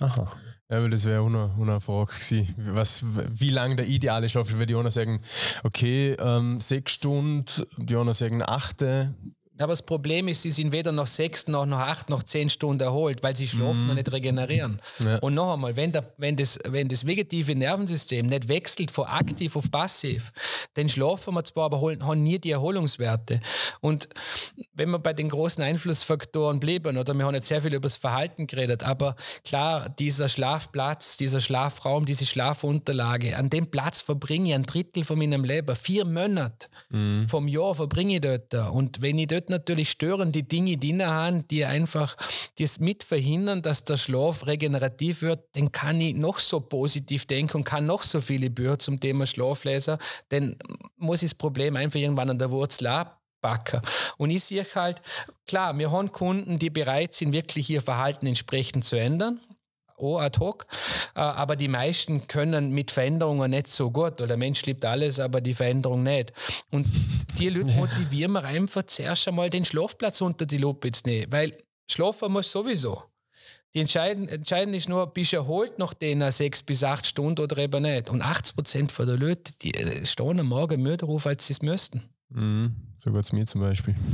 Aha. Ja, weil das wäre auch noch, eine Frage gewesen. Was, wie lange der ideale Schlaf ist? Würde die einer sagen, okay, ähm, sechs Stunden, die anderen sagen achte, aber das Problem ist, sie sind weder noch sechs, noch noch acht, noch zehn Stunden erholt, weil sie schlafen mhm. und nicht regenerieren. Ja. Und noch einmal, wenn, der, wenn, das, wenn das vegetative Nervensystem nicht wechselt von aktiv auf passiv, dann schlafen wir zwar, aber haben nie die Erholungswerte. Und wenn wir bei den großen Einflussfaktoren bleiben, oder wir haben jetzt sehr viel über das Verhalten geredet, aber klar, dieser Schlafplatz, dieser Schlafraum, diese Schlafunterlage, an dem Platz verbringe ich ein Drittel von meinem Leben, vier Monate mhm. vom Jahr verbringe ich dort. Und wenn ich dort natürlich stören die Dinge drin haben, die einfach das mit verhindern, dass der Schlaf regenerativ wird, dann kann ich noch so positiv denken und kann noch so viele Bücher zum Thema Schlaf lesen, dann muss ich das Problem einfach irgendwann an der Wurzel abpacken. Und ich sehe halt, klar, wir haben Kunden, die bereit sind, wirklich ihr Verhalten entsprechend zu ändern auch ad hoc. Äh, aber die meisten können mit Veränderungen nicht so gut. Oder der Mensch liebt alles, aber die Veränderung nicht. Und die Leute motivieren wir einfach zuerst einmal den Schlafplatz unter die Lupe zu nehmen. Weil schlafen muss sowieso. Die entscheiden, entscheidend ist nur, bist du erholt nach den sechs bis acht Stunden oder eben nicht. Und 80 Prozent der Leute, die äh, stehen am Morgen müde auf, als sie es müssten. Mhm. So geht es mir zum Beispiel.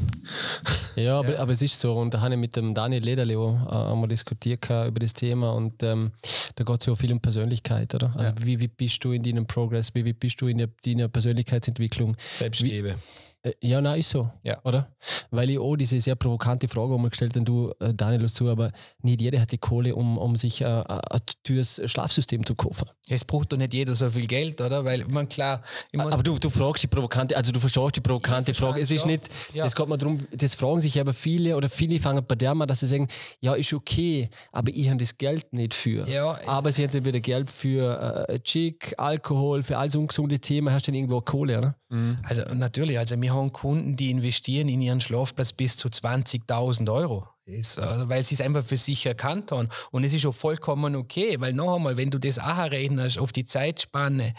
Ja, aber, ja. aber es ist so. Und da habe ich mit dem Daniel Lederleo äh, einmal diskutiert über das Thema. Und ähm, da geht es ja auch viel um Persönlichkeit, oder? Also, ja. wie, wie bist du in deinem Progress? Wie, wie bist du in deiner Persönlichkeitsentwicklung? Selbstliebe. Wie, ja, nein, ist so. Ja. Oder? Weil ich auch diese sehr provokante Frage die gestellt habe, du, äh, Daniel, zu, aber nicht jeder hat die Kohle, um, um sich ein, äh, ein teures Schlafsystem zu kaufen. Es braucht doch nicht jeder so viel Geld, oder? Weil man klar. aber du, du fragst die provokante, also du verstehst die provokante Frage. Es ist nicht, ja. das geht mir darum, das fragen sich aber viele oder viele fangen bei der mal, dass sie sagen, ja, ist okay, aber ich habe das Geld nicht für. Ja, aber sie hätten wieder Geld für äh, Chick, Alkohol, für all so ungesunde Themen, hast du dann irgendwo Kohle, oder? Mhm. Also natürlich, also wir haben Kunden, die investieren in ihren Schlafplatz bis zu 20.000 Euro. Ist, äh, weil sie es einfach für sich erkannt haben. Und es ist auch vollkommen okay, weil noch einmal, wenn du das auch rechnest auf die Zeitspanne,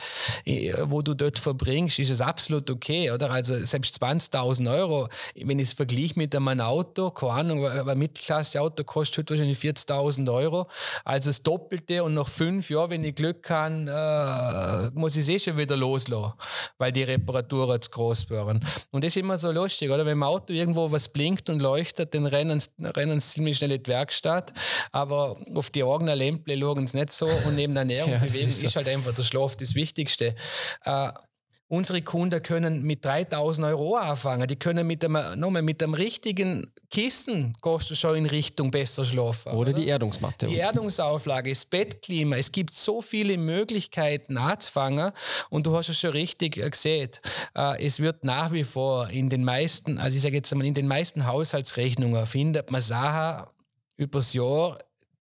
äh, wo du dort verbringst, ist es absolut okay, oder? Also selbst 20.000 Euro, wenn ich es vergleiche mit einem Auto, keine Ahnung, ein Mittelklasse-Auto kostet wahrscheinlich 40.000 Euro, also das Doppelte und nach fünf Jahren, wenn ich Glück habe, äh, muss ich es eh schon wieder loslassen, weil die Reparatur Temperaturen zu groß werden. Und das ist immer so lustig, oder? Wenn im Auto irgendwo was blinkt und leuchtet, dann rennen, rennen ziemlich schnell in die Werkstatt, aber auf die eigenen Lämpel schauen sie nicht so und neben der Ernährung ja, Bewegung ist, so. ist, halt einfach der Schlaf das Wichtigste. Äh, Unsere Kunden können mit 3000 Euro anfangen. Die können mit einem, nochmal, mit einem richtigen Kissen du schon in Richtung besser schlafen. Oder, oder? die Erdungsmatte. Die Erdungsauflage, das Bettklima. Es gibt so viele Möglichkeiten anzufangen. Und du hast es schon richtig äh, gesehen. Äh, es wird nach wie vor in den meisten, also ich sage jetzt einmal, in den meisten Haushaltsrechnungen findet man Sachen übers Jahr,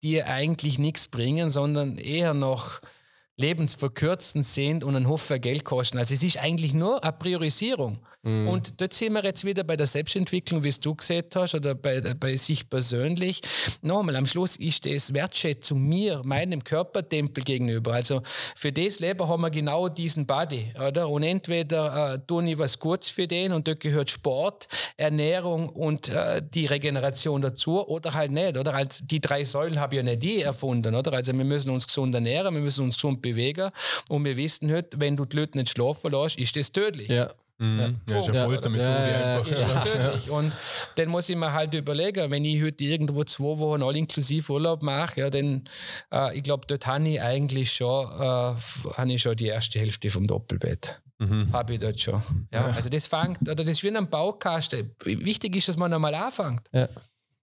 die eigentlich nichts bringen, sondern eher noch lebensverkürzend sind und einen Haufen Geld kosten. Also es ist eigentlich nur eine Priorisierung. Mhm. Und dort sind wir jetzt wieder bei der Selbstentwicklung, wie es du gesehen hast, oder bei, bei sich persönlich. Nochmal, am Schluss ist das Wertschätzung mir, meinem Körpertempel gegenüber. Also für das Leben haben wir genau diesen Body, oder? Und entweder äh, tue ich was Gutes für den und dort gehört Sport, Ernährung und äh, die Regeneration dazu oder halt nicht, oder? Also die drei Säulen habe ich ja nicht die erfunden, oder? Also wir müssen uns gesund ernähren, wir müssen uns gesund bewegen und wir wissen heute, wenn du die Leute nicht schlafen lässt, ist das tödlich. Ja. Mhm. Ja, ist ja Foltermethode ja, einfach. Ja. Ja. Und dann muss ich mir halt überlegen, wenn ich heute irgendwo zwei Wochen all inklusiv Urlaub mache, ja, dann, äh, ich glaube, dort habe ich eigentlich schon, äh, ich schon die erste Hälfte vom Doppelbett. Mhm. Habe ich dort schon. Ja, Also das fängt, oder das ist wie ein Baukasten. Wichtig ist, dass man einmal anfängt.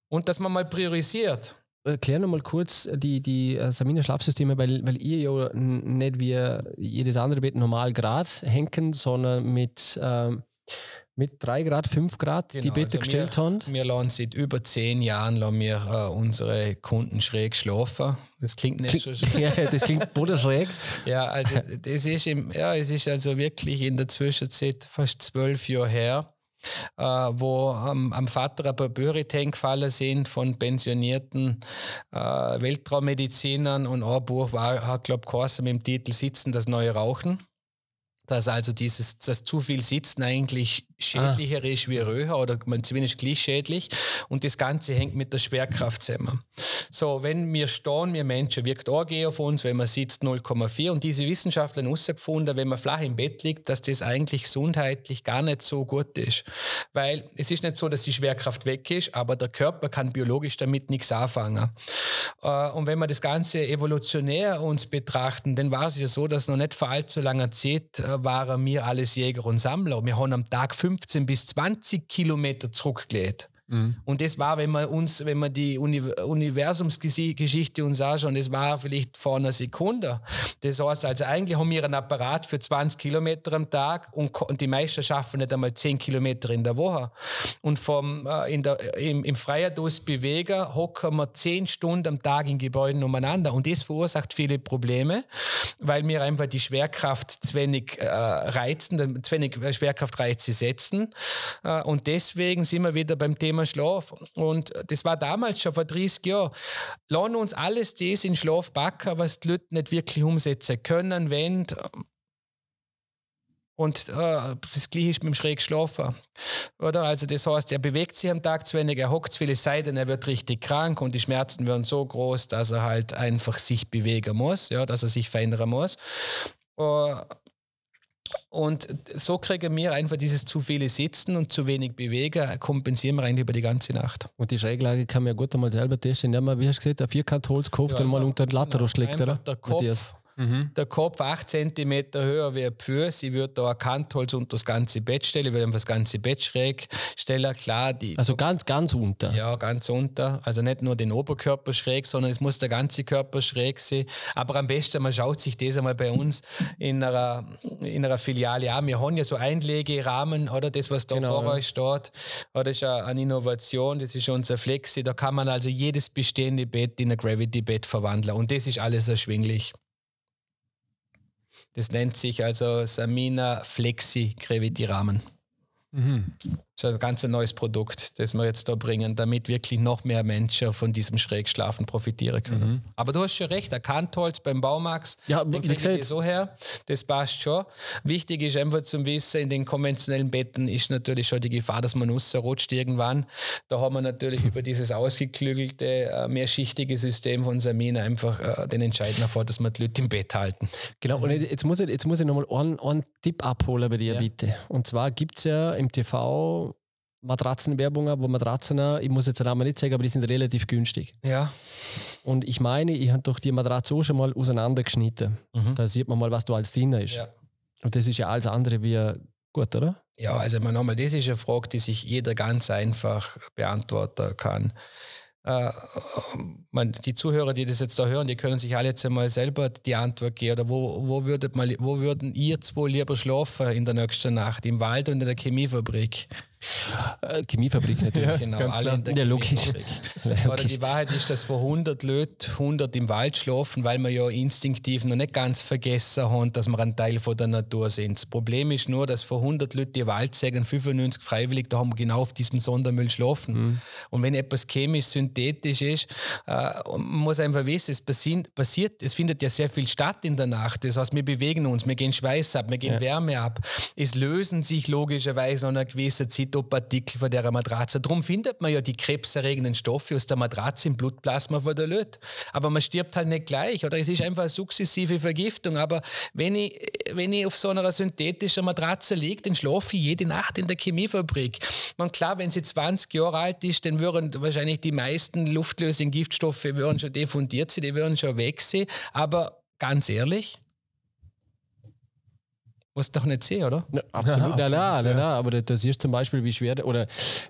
Und dass man mal priorisiert erklär nochmal kurz die, die äh, Samina Schlafsysteme, weil, weil ihr ja nicht wie jedes andere Bett normal Grad hängen, sondern mit, ähm, mit 3 Grad, 5 Grad genau, die Betten also gestellt wir, haben. Wir lassen seit über 10 Jahren lassen wir, äh, unsere Kunden schräg schlafen. Das klingt nicht so schräg. ja, das klingt schräg. ja, also das ist im, ja, es ist also wirklich in der Zwischenzeit fast zwölf Jahre her äh, wo am, am Vater ein paar Büriten gefallen sind von pensionierten äh, Weltraummedizinern. Und ein Buch war, hat, glaube ich, mit dem Titel Sitzen, das neue Rauchen dass also dieses, das zu viel Sitzen eigentlich schädlicher ah. ist wie Röher oder zumindest gleich schädlich und das Ganze hängt mit der Schwerkraft zusammen. So, wenn wir stehen, wir Menschen, wirkt AG auf uns, wenn man sitzt 0,4 und diese Wissenschaftler haben herausgefunden, wenn man flach im Bett liegt, dass das eigentlich gesundheitlich gar nicht so gut ist. Weil es ist nicht so, dass die Schwerkraft weg ist, aber der Körper kann biologisch damit nichts anfangen. Äh, und wenn wir das Ganze evolutionär uns betrachten, dann war es ja so, dass noch nicht vor allzu langer Zeit äh, waren wir alles Jäger und Sammler. Wir haben am Tag 15 bis 20 Kilometer zurückgelegt. Mhm. Und das war, wenn man uns, wenn man die Uni Universumsgeschichte uns anschaut, das war vielleicht vor einer Sekunde. Das heißt also, eigentlich haben wir einen Apparat für 20 Kilometer am Tag und, und die meisten schaffen nicht einmal 10 Kilometer in der Woche. Und vom, äh, in der, im, im Freierdus bewegen, hocken wir 10 Stunden am Tag in Gebäuden umeinander. Und das verursacht viele Probleme, weil wir einfach die Schwerkraft zu wenig äh, reizen, zu wenig Schwerkraftreize setzen. Äh, und deswegen sind wir wieder beim Thema Thema Schlaf. Und das war damals schon vor 30 Jahren. Lassen uns alles das in Schlaf backen, was die Leute nicht wirklich umsetzen können, wenn. Und äh, das gleiche ist mit dem schräg. Oder? Also das heißt, er bewegt sich am Tag zu wenig, er hockt zu viel, es sei denn, er wird richtig krank und die Schmerzen werden so groß, dass er halt einfach sich bewegen muss, ja, dass er sich verändern muss. Uh, und so kriegen wir einfach dieses zu viele Sitzen und zu wenig Bewegen, kompensieren wir eigentlich über die ganze Nacht. Und die Schräglage kann man ja gut einmal selber testen, indem man, wie hast du gesagt, ein Vierkantholz kauft ja, und mal unter den Lateral schlägt, oder? Der Kopf, Matthias mhm. der Kopf 8 cm höher wie ein Pfürs. Ich würde da ein Kantholz unter das ganze Bett stellen. Ich würde einfach das ganze Bett schräg stellen. Klar, die, also ganz, ganz unter? Ja, ganz unter. Also nicht nur den Oberkörper schräg, sondern es muss der ganze Körper schräg sein. Aber am besten, man schaut sich das einmal bei uns in einer, in einer Filiale an. Wir haben ja so Einlegerahmen, oder das, was da genau, vor euch steht. Das ist eine Innovation, das ist unser Flexi. Da kann man also jedes bestehende Bett in ein Gravity-Bett verwandeln. Und das ist alles erschwinglich. Das nennt sich also Samina Flexi Gravity Rahmen. Mhm. Das ist ein ganz neues Produkt, das wir jetzt da bringen, damit wirklich noch mehr Menschen von diesem Schrägschlafen profitieren können. Mhm. Aber du hast schon recht, Erkantholz beim Baumax, ja, den kriege so her, das passt schon. Wichtig ist einfach zum Wissen, in den konventionellen Betten ist natürlich schon die Gefahr, dass man rausrutscht irgendwann. Da haben wir natürlich über dieses ausgeklügelte, äh, mehrschichtige System von Samin einfach äh, den entscheidenden Erfolg, dass wir die Leute im Bett halten. Genau, und jetzt muss ich, jetzt muss ich nochmal einen, einen Tipp abholen bei dir, ja. bitte. Und zwar gibt es ja im TV Matratzenwerbungen, wo Matratzen, ich muss jetzt den Namen nicht sagen, aber die sind relativ günstig. Ja. Und ich meine, ich habe doch die Matratze auch schon mal auseinandergeschnitten. Mhm. Da sieht man mal, was da alles drin ist. Ja. Und das ist ja alles andere wie gut, oder? Ja, also nochmal, das ist eine Frage, die sich jeder ganz einfach beantworten kann. Äh, man, die Zuhörer, die das jetzt da hören, die können sich alle jetzt einmal selber die Antwort geben. Oder wo, wo, würdet mal, wo würden ihr zwei lieber schlafen in der nächsten Nacht? Im Wald und in der Chemiefabrik? Äh, Chemiefabrik natürlich. Ja, genau, ganz klar. ja, logisch. logisch. die Wahrheit ist, dass vor 100 Leute 100 im Wald schlafen, weil wir ja instinktiv noch nicht ganz vergessen haben, dass wir ein Teil von der Natur sind. Das Problem ist nur, dass vor 100 Leute die Wald sägen, 95 freiwillig, da haben wir genau auf diesem Sondermüll schlafen. Mhm. Und wenn etwas chemisch synthetisch ist, äh, man muss einfach wissen, es passiert, es findet ja sehr viel statt in der Nacht. Das heißt, wir bewegen uns, wir gehen Schweiß ab, wir gehen ja. Wärme ab. Es lösen sich logischerweise nach einer gewissen Zeit Phytopartikel von der Matratze. Darum findet man ja die krebserregenden Stoffe aus der Matratze im Blutplasma von der Leute. Aber man stirbt halt nicht gleich oder es ist einfach eine sukzessive Vergiftung. Aber wenn ich, wenn ich auf so einer synthetischen Matratze liege, dann schlafe ich jede Nacht in der Chemiefabrik. Man klar, wenn sie 20 Jahre alt ist, dann würden wahrscheinlich die meisten luftlösenden Giftstoffe würden schon diffundiert sein, die würden schon weg sein. Aber ganz ehrlich, was doch nicht sehen, oder? Ja, absolut, ja, nein, nein, nein, nein, aber da, siehst du zum Beispiel, wie schwer oder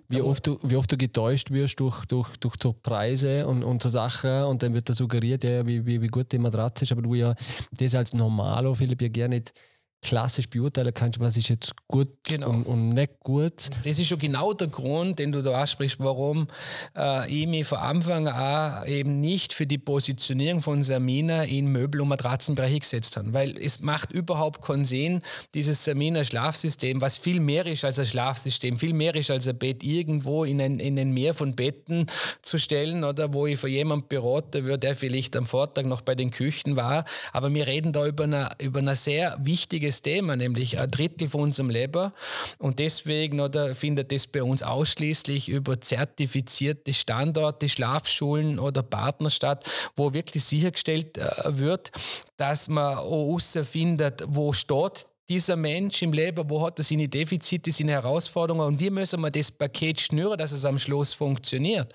wie oft du, wie oft du getäuscht wirst durch, durch, durch so Preise und, und so Sachen und dann wird da suggeriert, ja, wie, wie, wie gut die Matratze ist, aber du ja das als Normalo, Philipp, ja gerne nicht klassisch beurteilen kannst, was ist jetzt gut genau. und, und, nicht gut. Das ist schon genau der Grund, den du da ansprichst, warum äh, ich mich von Anfang an eben nicht für die Positionierung von Samina in Möbel- und Matratzenbereich gesetzt habe. Weil es macht überhaupt keinen Sinn, dieses Samina-Schlafsystem, was viel mehr ist als ein Schlafsystem, viel mehr ist als ein Bett, irgendwo in ein, in ein Meer von Betten zu stellen oder wo ich von jemandem beraten würde, der vielleicht am Vortag noch bei den Küchen war. Aber wir reden da über eine, über eine sehr wichtige wichtiges Thema, nämlich ein Drittel von unserem Leben. Und deswegen oder, findet das bei uns ausschließlich über zertifizierte Standorte, Schlafschulen oder Partner statt, wo wirklich sichergestellt äh, wird, dass man auch findet, wo steht dieser Mensch im Leben, wo hat er seine Defizite, seine Herausforderungen und wie müssen wir das Paket schnüren, dass es am Schluss funktioniert.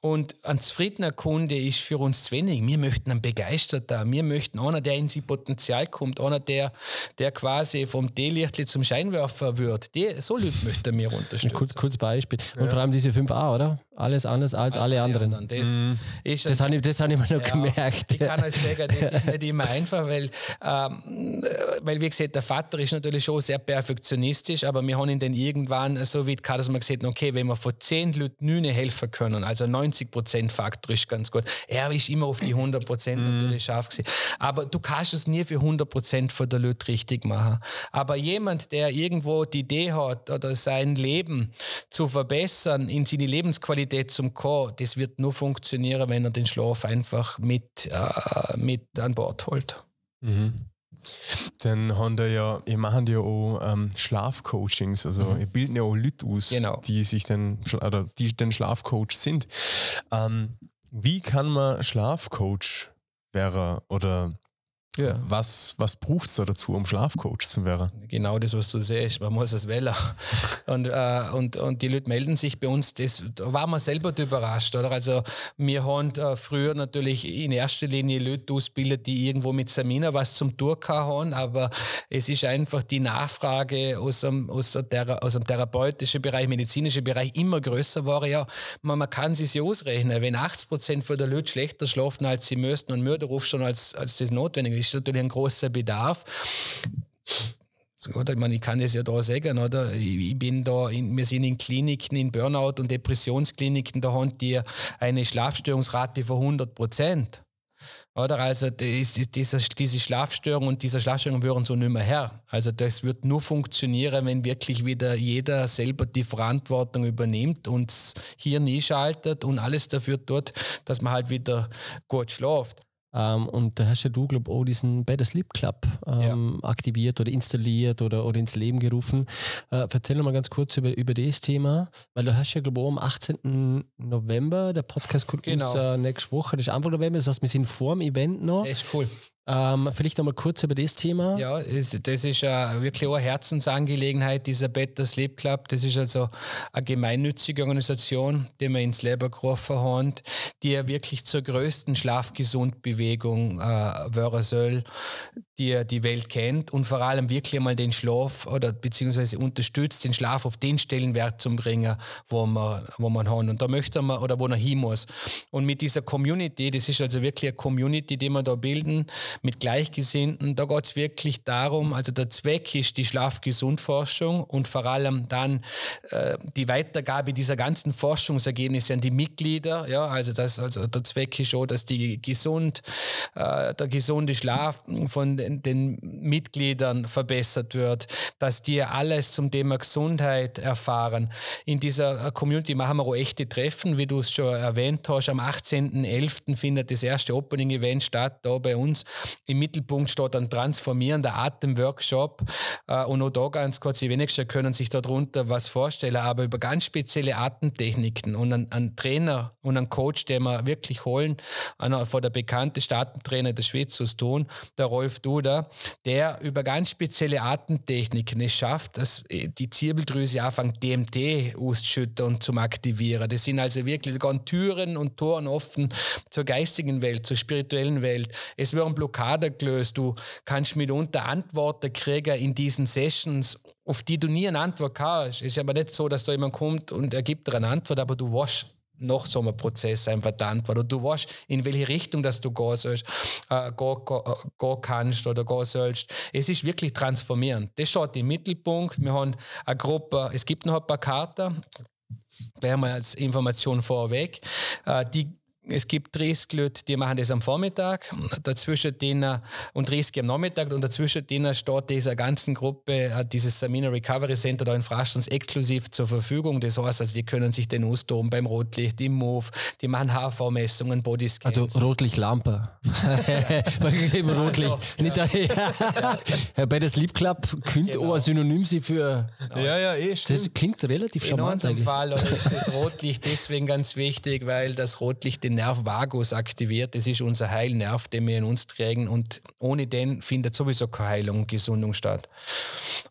Und ein zufriedener Kunde ist für uns zu wenig. Wir möchten einen Begeisterter, wir möchten einer, der in sein Potenzial kommt, einer, der, der quasi vom Teelichtli zum Scheinwerfer wird. Die, so Leute möchten wir unterstützen. Kurz, kurz Beispiel. Und ja. vor allem diese 5a, oder? Alles anders als, als alle, anderen. anderen. Das, mhm. ist das habe ich, das hab ich mir noch ja, gemerkt. Ich kann euch sagen, das ist nicht immer einfach, weil, ähm, weil wie gesagt, der Vater ist natürlich schon sehr perfektionistisch, aber wir haben ihn dann irgendwann so weit gehabt, dass wir gesagt haben, okay, wenn wir von 10 Leuten 9 helfen können, also 90% Faktor ist ganz gut. Er ist immer auf die 100% mhm. natürlich scharf gewesen. Aber du kannst es nie für 100% von der Leute richtig machen. Aber jemand, der irgendwo die Idee hat oder sein Leben zu verbessern, in seine Lebensqualität Qualität zum kommen, das wird nur funktionieren, wenn er den Schlaf einfach mit, äh, mit an Bord holt. Mhm. Dann haben wir ja, ihr macht ja auch ähm, Schlafcoachings, also mhm. ihr bilden ja auch Leute aus, genau. die sich dann, oder die den Schlafcoach sind. Ähm, wie kann man Schlafcoach werden oder ja. Was, was braucht es da dazu, um Schlafcoach zu werden? Genau das, was du siehst. Man muss es wählen. Und, äh, und, und die Leute melden sich bei uns. Das, da waren wir selber überrascht. Oder? Also, wir haben äh, früher natürlich in erster Linie Leute ausgebildet, die irgendwo mit Samina was zum Tun haben. Aber es ist einfach die Nachfrage aus dem, aus, der, aus dem therapeutischen Bereich, medizinischen Bereich immer größer war. Ja, man, man kann sich ausrechnen. Wenn 80 Prozent der Leute schlechter schlafen, als sie müssten und Mörderruf schon als, als das notwendig ist, ist natürlich ein großer Bedarf. Ich, meine, ich kann es ja da sagen, oder? Ich bin da, in, wir sind in Kliniken, in Burnout- und Depressionskliniken, da haben die eine Schlafstörungsrate von 100 Prozent. Oder also diese, Schlafstörung und diese Schlafstörung würden so nicht mehr her. Also das wird nur funktionieren, wenn wirklich wieder jeder selber die Verantwortung übernimmt und hier nie schaltet und alles dafür tut, dass man halt wieder gut schläft. Ähm, und da hast ja du, glaube ich, auch diesen Better Sleep Club ähm, ja. aktiviert oder installiert oder, oder ins Leben gerufen. Äh, erzähl noch mal ganz kurz über, über das Thema, weil du hast ja, glaube ich, am 18. November, der Podcast kommt genau. uns äh, nächste Woche, das ist Anfang November, das heißt, wir sind vor dem Event noch. Das ist cool. Ähm, vielleicht nochmal kurz über das Thema. Ja, das ist wirklich eine Herzensangelegenheit, dieser Better Sleep Club. Das ist also eine gemeinnützige Organisation, die wir ins Leben gerufen haben, die ja wirklich zur größten Schlafgesundbewegung äh, werden soll, die die Welt kennt und vor allem wirklich einmal den Schlaf oder beziehungsweise unterstützt, den Schlaf auf den Stellenwert zu bringen, wo man, wo man hat. Und da möchte man oder wo man hin muss. Und mit dieser Community, das ist also wirklich eine Community, die wir da bilden, mit Gleichgesinnten. Da geht es wirklich darum, also der Zweck ist die Schlafgesundforschung und vor allem dann äh, die Weitergabe dieser ganzen Forschungsergebnisse an die Mitglieder. Ja, also, das, also der Zweck ist schon, dass die gesund, äh, der gesunde Schlaf von den, den Mitgliedern verbessert wird, dass die alles zum Thema Gesundheit erfahren. In dieser äh, Community machen wir auch echte Treffen, wie du es schon erwähnt hast. Am 18.11. findet das erste Opening-Event statt, da bei uns im Mittelpunkt steht ein transformierender Atemworkshop. Äh, und auch da ganz kurz, die wenigsten können sich darunter was vorstellen, aber über ganz spezielle Atemtechniken und einen, einen Trainer und einen Coach, den wir wirklich holen, einer von der bekanntesten Atemtrainer der Schweiz aus tun, der Rolf Duda, der über ganz spezielle Atemtechniken es schafft, dass äh, die Zirbeldrüse anfängt, DMT auszuschütten und zum Aktivieren. Das sind also wirklich Türen und Toren offen zur geistigen Welt, zur spirituellen Welt. Es werden Blockade gelöst. Du kannst mitunter Antworten kriegen in diesen Sessions, auf die du nie eine Antwort hast. Es ist aber nicht so, dass da jemand kommt und er gibt dir eine Antwort, aber du weißt nach so einem Prozess einfach die Antwort. Und du weißt, in welche Richtung dass du gehen, sollst, äh, gehen, gehen kannst oder gehen sollst. Es ist wirklich transformierend. Das schaut im Mittelpunkt. Wir haben eine Gruppe, es gibt noch ein paar Karten, gleich mal als Information vorweg. Äh, die es gibt 30 Leute, die machen das am Vormittag, dazwischen denen, und 30 am Nachmittag und dazwischen denen steht dieser ganzen Gruppe dieses Samina Recovery Center da in Fraschens exklusiv zur Verfügung. Das heißt, also die können sich den austoben beim Rotlicht, im Move, die machen HV-Messungen, Bodyscans. Also Rotlichtlampe. Rotlicht. Also, Nicht ja. ja. Bei der Sleep Club könnte genau. auch ein Synonym sein für... Genau. Ja, ja, eh, stimmt. Das klingt relativ charmant. In unserem Fall ist das Rotlicht deswegen ganz wichtig, weil das Rotlicht den den Nerv Vagus aktiviert. Das ist unser Heilnerv, den wir in uns tragen und ohne den findet sowieso keine Heilung und Gesundung statt.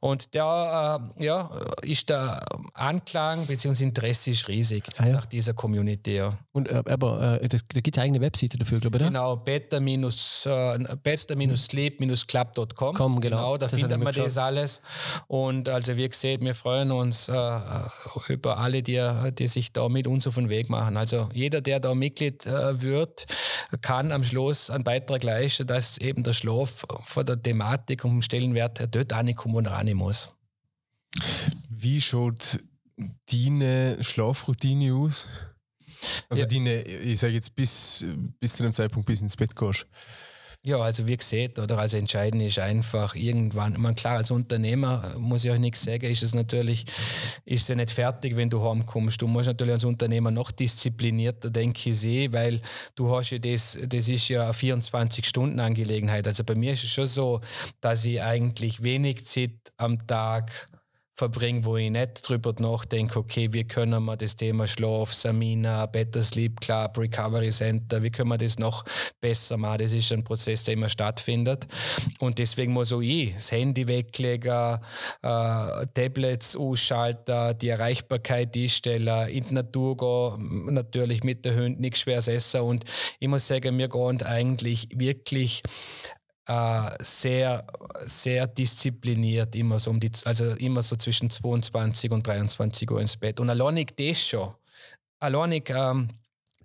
Und da äh, ja, ist der Anklang bzw. Interesse ist riesig ah, ja. nach dieser Community. Ja. Und äh, aber äh, da gibt es eine eigene Webseite dafür, glaube ich, oder? Genau, beta-sleep-club.com. genau. genau, da das findet man das alles. Und also wie gesagt, wir freuen uns äh, über alle, die, die sich da mit uns auf den Weg machen. Also jeder, der da Mitglied Mitglied äh, wird, kann am Schluss einen Beitrag leisten, dass eben der Schlaf von der Thematik und dem Stellenwert dort ankommen und rein muss. Wie schaut deine Schlafroutine aus? Also ja. deine, ich sage jetzt bis, bis zu dem Zeitpunkt, bis ins Bett gehst. Ja, also wie gesagt, oder also entscheidend ist einfach irgendwann, man klar, als Unternehmer muss ich euch nichts sagen, ist es natürlich, ist ja nicht fertig, wenn du heimkommst. Du musst natürlich als Unternehmer noch disziplinierter, denke ich, sehen, weil du hast ja das, das ist ja eine 24-Stunden-Angelegenheit. Also bei mir ist es schon so, dass ich eigentlich wenig Zeit am Tag verbringe, wo ich nicht drüber nachdenke, okay, wie können wir das Thema Schlaf, Samina, Better Sleep Club, Recovery Center, wie können wir das noch besser machen? Das ist ein Prozess, der immer stattfindet. Und deswegen muss auch ich das Handy weglegen, äh, Tablets ausschalten, die Erreichbarkeit einstellen, in die Natur gehen, natürlich mit der Hund nichts schweres essen. Und ich muss sagen, wir gehen eigentlich wirklich äh, sehr, sehr diszipliniert, immer so um die, also immer so zwischen 22 und 23 Uhr ins Bett. Und alleinig das schon, alleinig ähm,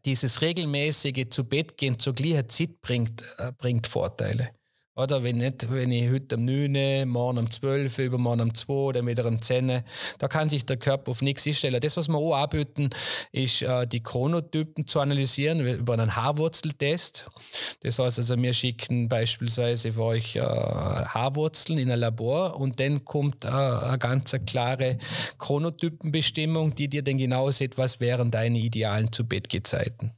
dieses regelmäßige zu Bett gehen zur gleichen Zeit bringt, äh, bringt Vorteile. Oder wenn nicht, wenn ich heute um 9, morgen um 12, übermorgen um 2, dann wieder um 10, da kann sich der Körper auf nichts einstellen. Das, was wir auch anbieten, ist äh, die Chronotypen zu analysieren über einen Haarwurzeltest. Das heißt also, wir schicken beispielsweise für euch äh, Haarwurzeln in ein Labor und dann kommt äh, eine ganz klare Chronotypenbestimmung, die dir dann genau sieht, was wären deine idealen Zu-Bett-Gezeiten.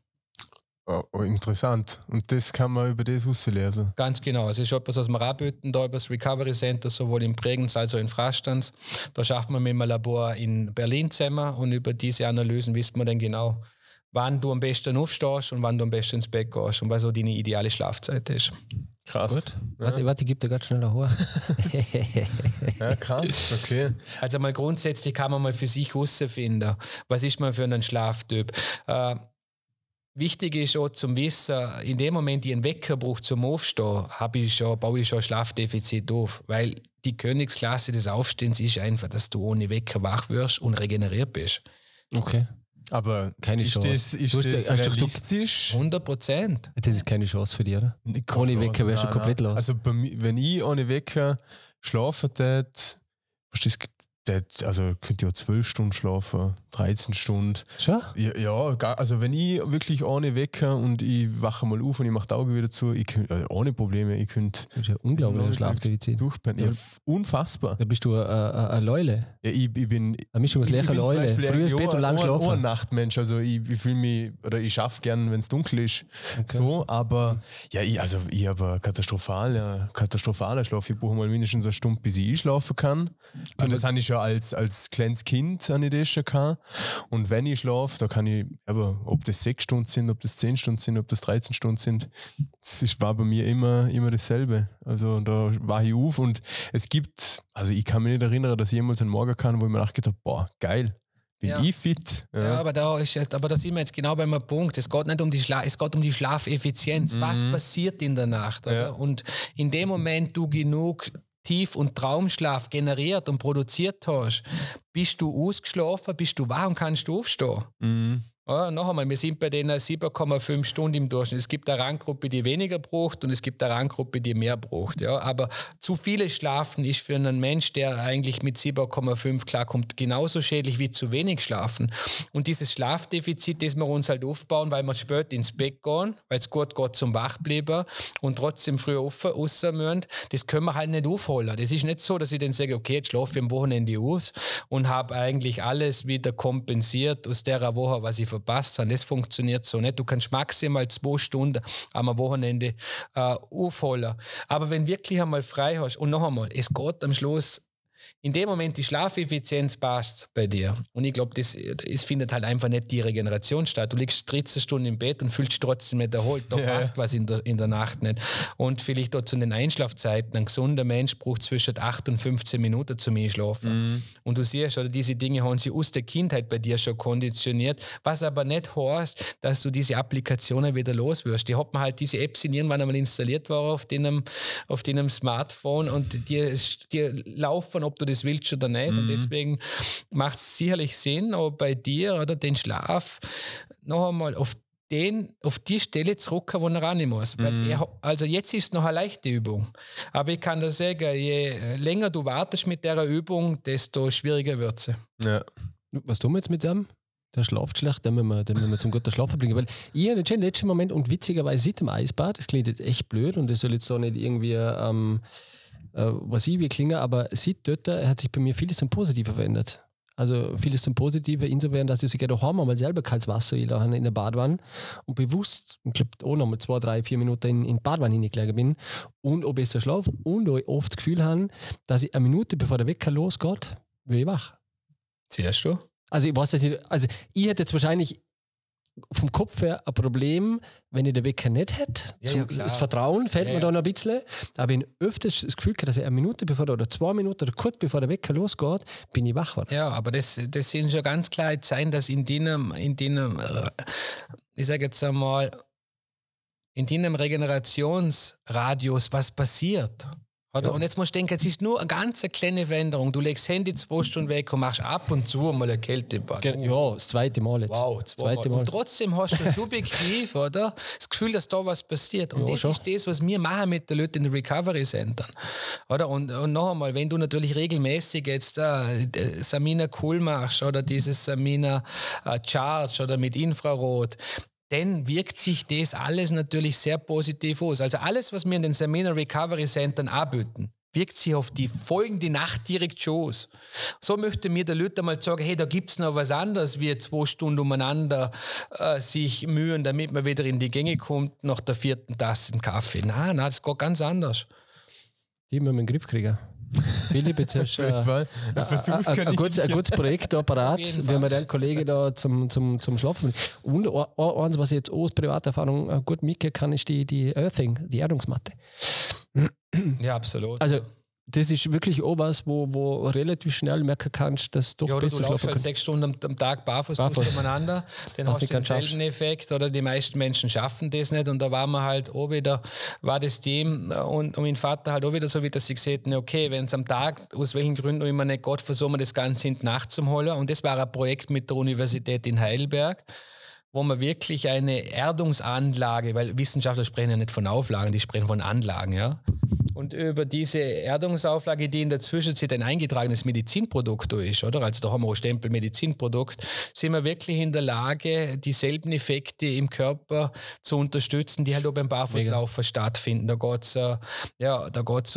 Oh, oh, interessant. Und das kann man über das rauslesen. Ganz genau. Es ist etwas, was wir anbieten, da über das Recovery Center, sowohl in Bregenz als auch in Frastanz. Da schaffen wir mit einem Labor in Berlin zusammen und über diese Analysen wissen wir dann genau, wann du am besten aufstehst und wann du am besten ins Bett gehst und was so deine ideale Schlafzeit ist. Krass. Gut. Ja. Warte, warte, gib dir ganz schnell ein Haar. ja, krass, okay. Also mal grundsätzlich kann man mal für sich herausfinden, was ist man für ein Schlaftyp. Äh, Wichtig ist auch zum Wissen, in dem Moment, ich einen Wecker brauche zum Aufstehen, habe ich schon, baue ich schon Schlafdefizit auf. Weil die Königsklasse des Aufstehens ist einfach, dass du ohne Wecker wach wirst und regeneriert bist. Okay. Aber keine ist Chance. Das, ist das realistisch? 100 Prozent. Das ist keine Chance für dich, oder? Ohne Wecker wärst du komplett los. Also, wenn ich ohne Wecker schlafen würde, also könnte ja zwölf Stunden schlafen, 13 Stunden. Schon? Ja, ja, also wenn ich wirklich ohne Wecker und ich wache mal auf und ich mache die Augen wieder zu, ich könnte, also ohne Probleme, ich könnte. Das ist ja unglaublich Schlafdefizit. Durchpennen. Ja, unfassbar. Da bist du eine Leule. Ja, ich, ich bin. Eine Mischung aus Lecher Leule. Frühes Bett und lang schlafen. Ich bin ein Nachtmensch, also ich, ich fühle mich, oder ich schaffe gern, wenn es dunkel ist. Okay. So, aber ja, ich, also ich habe katastrophal, ja, katastrophaler Schlaf. Ich brauche mal mindestens eine Stunde, bis ich einschlafen kann. Und das habe ich ja als, als kleines Kind an das schon gehabt. Und wenn ich schlafe, da kann ich, aber ob das sechs Stunden sind, ob das zehn Stunden sind, ob das 13 Stunden sind, das ist, war bei mir immer, immer dasselbe. Also da war ich auf und es gibt, also ich kann mich nicht erinnern, dass ich jemals einen Morgen kann, wo ich mir nachgedacht habe, boah, geil, bin ja. ich fit. Ja. ja, aber, da ist, aber da sind wir jetzt genau beim Punkt. Es geht nicht um die, Schla es geht um die Schlafeffizienz. Mhm. Was passiert in der Nacht? Ja. Und in dem Moment du genug Tief- und Traumschlaf generiert und produziert hast, bist du ausgeschlafen, bist du wach und kannst du aufstehen. Mhm. Ja, noch einmal, wir sind bei den 7,5 Stunden im Durchschnitt. Es gibt eine Ranggruppe, die weniger braucht und es gibt eine Ranggruppe, die mehr braucht. Ja. Aber zu viele Schlafen ist für einen Mensch, der eigentlich mit 7,5 klarkommt, genauso schädlich wie zu wenig Schlafen. Und dieses Schlafdefizit, das wir uns halt aufbauen, weil wir spät ins Bett gehen, weil es gut geht zum Wachbleiben und trotzdem früh raus müssen, das können wir halt nicht aufholen. Das ist nicht so, dass ich dann sage, okay, jetzt schlafe ich am Wochenende aus und habe eigentlich alles wieder kompensiert aus der Woche, was ich verpasst haben. Das funktioniert so nicht. Du kannst maximal zwei Stunden am Wochenende äh, aufholen. Aber wenn wirklich einmal frei hast, und noch einmal, es geht am Schluss in dem Moment die Schlafeffizienz passt bei dir. Und ich glaube, das, es findet halt einfach nicht die Regeneration statt. Du liegst 13 Stunden im Bett und fühlst dich trotzdem nicht erholt. Da ja. passt was in der, in der Nacht nicht. Und vielleicht dort zu den Einschlafzeiten. Ein gesunder Mensch braucht zwischen 8 und 15 Minuten zum Einschlafen. Mhm. Und du siehst, oder diese Dinge haben sie aus der Kindheit bei dir schon konditioniert. Was aber nicht heißt, dass du diese Applikationen wieder los wirst. Die hat man halt, diese Apps sind irgendwann einmal installiert worden auf deinem, auf deinem Smartphone und die, die laufen, ob du das willst oder nicht. Mhm. Und deswegen macht es sicherlich Sinn, aber bei dir oder den Schlaf noch einmal auf den, auf die Stelle zurück, wo er ran muss. Mhm. Er, also jetzt ist es noch eine leichte Übung. Aber ich kann dir sagen, je länger du wartest mit der Übung, desto schwieriger wird sie. Ja. Was tun wir jetzt mit dem? Der schlaft schlecht, den müssen wir, den müssen wir zum guten Schlaf bringen. Weil ich habe den letzten Moment und witzigerweise seit dem Eisbad, das klingt jetzt echt blöd und das soll jetzt so nicht irgendwie ähm, äh, was ich wie klinge, aber sieht dort hat sich bei mir vieles zum Positiven verändert. Also vieles zum Positiven insofern, dass ich sogar daheim mal selber kaltes Wasser in der Badwanne und bewusst, ich glaube, auch noch mal zwei, drei, vier Minuten in, in die Badwanne hineingelegt bin und ob ich schlafe und oft das Gefühl habe, dass ich eine Minute bevor der Wecker losgeht, will ich wach. Siehst du? Also ich weiß nicht, also ich hätte jetzt wahrscheinlich vom Kopf her ein Problem, wenn ich den Wecker nicht hätte. Ja, ja, das Vertrauen fällt ja, mir da noch ein bisschen. Aber ich öfters das Gefühl, dass ich eine Minute bevor oder zwei Minuten oder kurz bevor der Wecker losgeht, bin ich wach geworden. Ja, aber das, das sind schon ganz klar Zeichen, dass in deinem, in deinem ich sage jetzt einmal, in deinem Regenerationsradius was passiert. Oder? Ja. Und jetzt musst du denken, es ist nur eine ganz kleine Veränderung. Du legst das Handy zwei Stunden weg und machst ab und zu mal eine Kältebad. Ja, das zweite Mal jetzt. Wow, zweite Mal. Und trotzdem hast du subjektiv, oder? Das Gefühl, dass da was passiert. Und ja, das schon. ist das, was wir machen mit den Leuten in den Recovery Centern. Oder? Und, und noch einmal, wenn du natürlich regelmäßig jetzt äh, Samina Cool machst oder dieses Samina äh, Charge oder mit Infrarot, dann wirkt sich das alles natürlich sehr positiv aus. Also alles, was wir in den Seminar Recovery Centern anbieten, wirkt sich auf die folgende Nacht direkt schon aus. So möchte mir der Leute mal sagen, hey, da gibt es noch was anderes, wie zwei Stunden umeinander äh, sich mühen, damit man wieder in die Gänge kommt nach der vierten Tasse Kaffee. Nein, nein, das geht ganz anders. Die müssen wir in den Griff kriegen. Philipp, jetzt hast du äh, ein, gutes, ein gutes Projekt da parat, wie wir den Kollegen da zum, zum, zum Schlafen. Und eins, was ich jetzt aus Privaterfahrung äh, gut mitgehen kann, ist die, die Earthing, die Erdungsmatte. Ja, absolut. Also das ist wirklich auch was, wo, wo relativ schnell merken kannst, dass du ja, besser du laufst halt sechs Stunden am, am Tag barfuß, barfuß. umeinander, dann hast du den selben Effekt oder die meisten Menschen schaffen das nicht und da waren wir halt auch wieder, war das Team und, und mein Vater halt auch wieder so, wie dass sie gesagt haben, okay, wenn es am Tag, aus welchen Gründen immer nicht Gott versuchen wir das Ganze in die Nacht zum holen und das war ein Projekt mit der Universität in Heidelberg, wo man wirklich eine Erdungsanlage, weil Wissenschaftler sprechen ja nicht von Auflagen, die sprechen von Anlagen, ja. Und über diese Erdungsauflage, die in der Zwischenzeit ein eingetragenes Medizinprodukt ist, oder? Also da haben wir Stempel Medizinprodukt, sind wir wirklich in der Lage, dieselben Effekte im Körper zu unterstützen, die halt auch beim Barfußlaufen stattfinden. Da geht es äh, ja,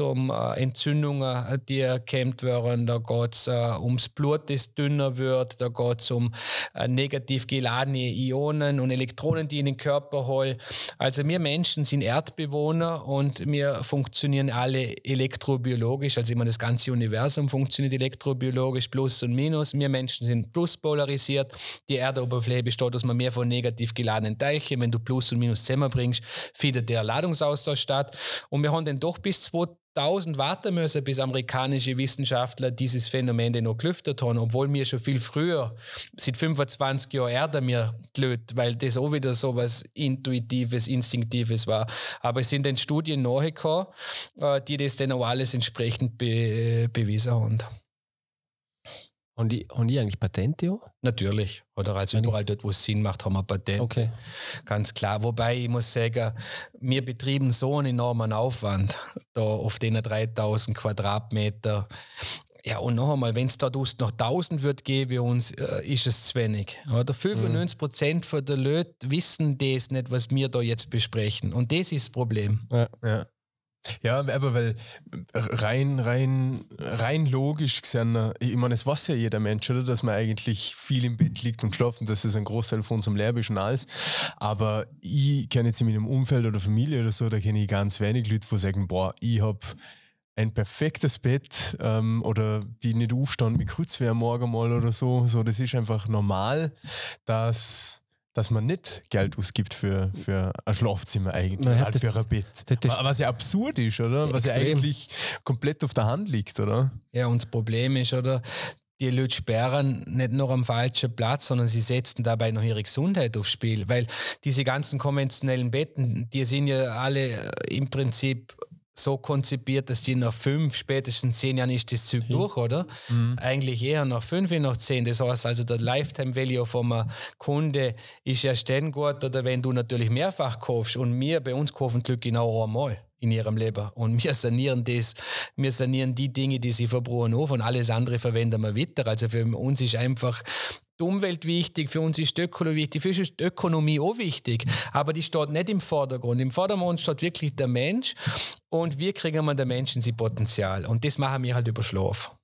um äh, Entzündungen, die erkämpft werden, da geht es äh, ums Blut, das dünner wird, da geht es um äh, negativ geladene Ionen und Elektronen, die in den Körper holen. Also wir Menschen sind Erdbewohner und wir funktionieren alle elektrobiologisch, also immer das ganze Universum funktioniert elektrobiologisch, Plus und Minus. Wir Menschen sind plus polarisiert. Die Erdoberfläche besteht aus mehr von negativ geladenen Teilchen. Wenn du Plus und Minus zusammenbringst, findet der Ladungsaustausch statt. Und wir haben dann doch bis 2000 1000 warten müssen, bis amerikanische Wissenschaftler dieses Phänomen noch gelüftet haben, obwohl wir schon viel früher, seit 25 Jahren Erde mir gelöt, weil das auch wieder so was Intuitives, Instinktives war. Aber es sind dann Studien nachgekommen, äh, die das dann auch alles entsprechend be bewiesen haben. Haben die, haben die eigentlich Patente? Auch? Natürlich. Oder also überall dort, wo es Sinn macht, haben wir Patente. Okay. Ganz klar. Wobei ich muss sagen, wir betreiben so einen enormen Aufwand da auf den 3000 Quadratmeter. Ja, und noch einmal, wenn es da noch 1000 wird geben uns, äh, ist es zu wenig. Oder 95 Prozent mhm. der Leute wissen das nicht, was wir da jetzt besprechen. Und das ist das Problem. Ja, ja. Ja, aber weil rein, rein, rein logisch gesehen, ich meine, es weiß ja jeder Mensch, oder? Dass man eigentlich viel im Bett liegt und schlafen, das ist ein Großteil von unserem Leben schon alles. Aber ich kenne jetzt in meinem Umfeld oder Familie oder so, da kenne ich ganz wenig Leute, die sagen, boah, ich habe ein perfektes Bett ähm, oder die nicht aufstehen mit Kreuzwehr morgen mal oder so. So, das ist einfach normal, dass dass man nicht Geld ausgibt für, für ein Schlafzimmer eigentlich, naja, halt für ein Bett. Das, das was ja absurd ist, oder? Was ja eigentlich komplett auf der Hand liegt, oder? Ja, und das Problem ist, oder? Die Leute sperren nicht nur am falschen Platz, sondern sie setzen dabei noch ihre Gesundheit aufs Spiel. Weil diese ganzen konventionellen Betten, die sind ja alle im Prinzip so konzipiert, dass die nach fünf, spätestens zehn Jahren ist das Zug mhm. durch, oder? Mhm. Eigentlich eher nach fünf, nach zehn. Das heißt also, der Lifetime Value vom Kunde ist ja dann gut, oder wenn du natürlich mehrfach kaufst und wir bei uns kaufen Glück genau einmal in ihrem Leben. Und wir sanieren das, wir sanieren die Dinge, die sie verbrauchen auf und alles andere verwenden wir weiter. Also für uns ist einfach die Umwelt wichtig, für uns ist die Ökologie wichtig, für uns ist die Ökonomie auch wichtig, aber die steht nicht im Vordergrund. Im Vordergrund steht wirklich der Mensch und wie kriegen wir den Menschen sein Potenzial? Und das machen wir halt über Schlaf.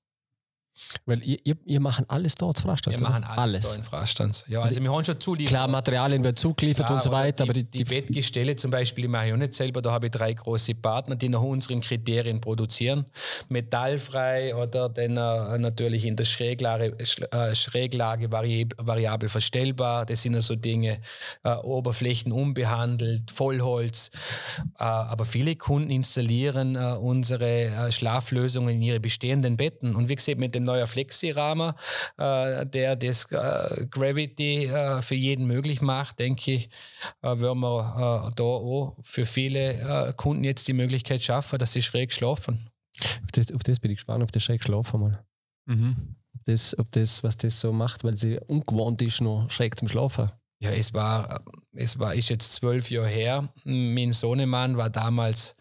Weil ihr, ihr, ihr machen alles dort Frastanz. Wir machen alles, alles. in Frastanz. Ja, also, also wir haben schon zuliefert. Klar, Materialien werden zugeliefert und so weiter. Die, aber die, die, die Bettgestelle zum Beispiel, die mache ich auch nicht selber. Da habe ich drei große Partner, die nach unseren Kriterien produzieren. Metallfrei oder dann äh, natürlich in der Schräglage, äh, Schräglage variabel verstellbar. Das sind ja so Dinge. Äh, Oberflächen unbehandelt, Vollholz. Aber viele Kunden installieren unsere Schlaflösungen in ihre bestehenden Betten. Und wie gesagt, mit dem neuer Flexi-Rahmen, äh, der das äh, Gravity äh, für jeden möglich macht, denke ich, äh, werden wir äh, da auch für viele äh, Kunden jetzt die Möglichkeit schaffen, dass sie schräg schlafen. Auf das, auf das bin ich gespannt, ob der schräg schlafen mal. Mhm. Ob, das, ob das, was das so macht, weil sie ungewohnt ist, noch schräg zum Schlafen. Ja, es war, es war, ist jetzt zwölf Jahre her. Mein Sohnemann war damals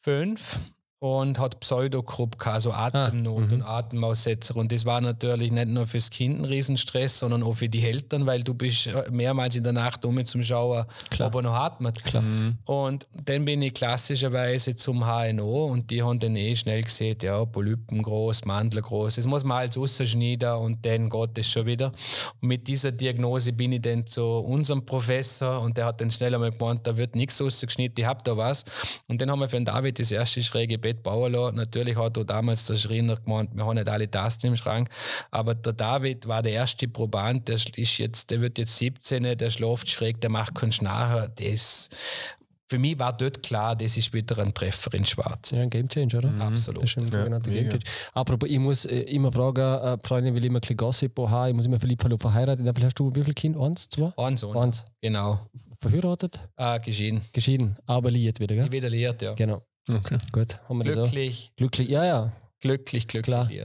fünf und hat Pseudogrupp gehabt, so Atemnot ah, und Atemaussetzer. Und das war natürlich nicht nur fürs Kind ein Riesenstress, sondern auch für die Eltern, weil du bist mehrmals in der Nacht um zum Schauen, Klar. ob er noch atmet. Klar. Mhm. Und dann bin ich klassischerweise zum HNO und die haben dann eh schnell gesehen, ja, Polypen groß, Mandel groß. Das muss man alles rausschneiden und dann geht es schon wieder. Und mit dieser Diagnose bin ich dann zu unserem Professor und der hat dann schnell einmal gemeint, da wird nichts rausgeschnitten, ich habe da was. Und dann haben wir für den David das erste schräge Bett bauen lassen. Natürlich hat er damals der Schreiner gemeint, wir haben nicht alle Tasten im Schrank, aber der David war der erste Proband, der ist jetzt, der wird jetzt 17, der schläft schräg, der macht keinen Schnarcher. Das für mich war dort klar, das ist wieder ein Treffer in Schwarz. Ja, ein Gamechanger, oder? Mhm. Absolut. Das ist ein sogenannter ja, Gamechanger. Apropos, ich muss äh, immer fragen, äh, Freundin will immer ein bisschen Gossip haben, ich muss immer verliebt, verlobt, verheiratet. Wie hast du wie viele Kinder? Eins, zwei? Eins, Eins. Genau. Verheiratet? Äh, geschieden. Geschieden, aber liiert wieder, gell? Wieder liiert, ja. Genau. Okay. Gut, haben wir glücklich. das auch. Glücklich, ja, ja. Glücklich, glücklich.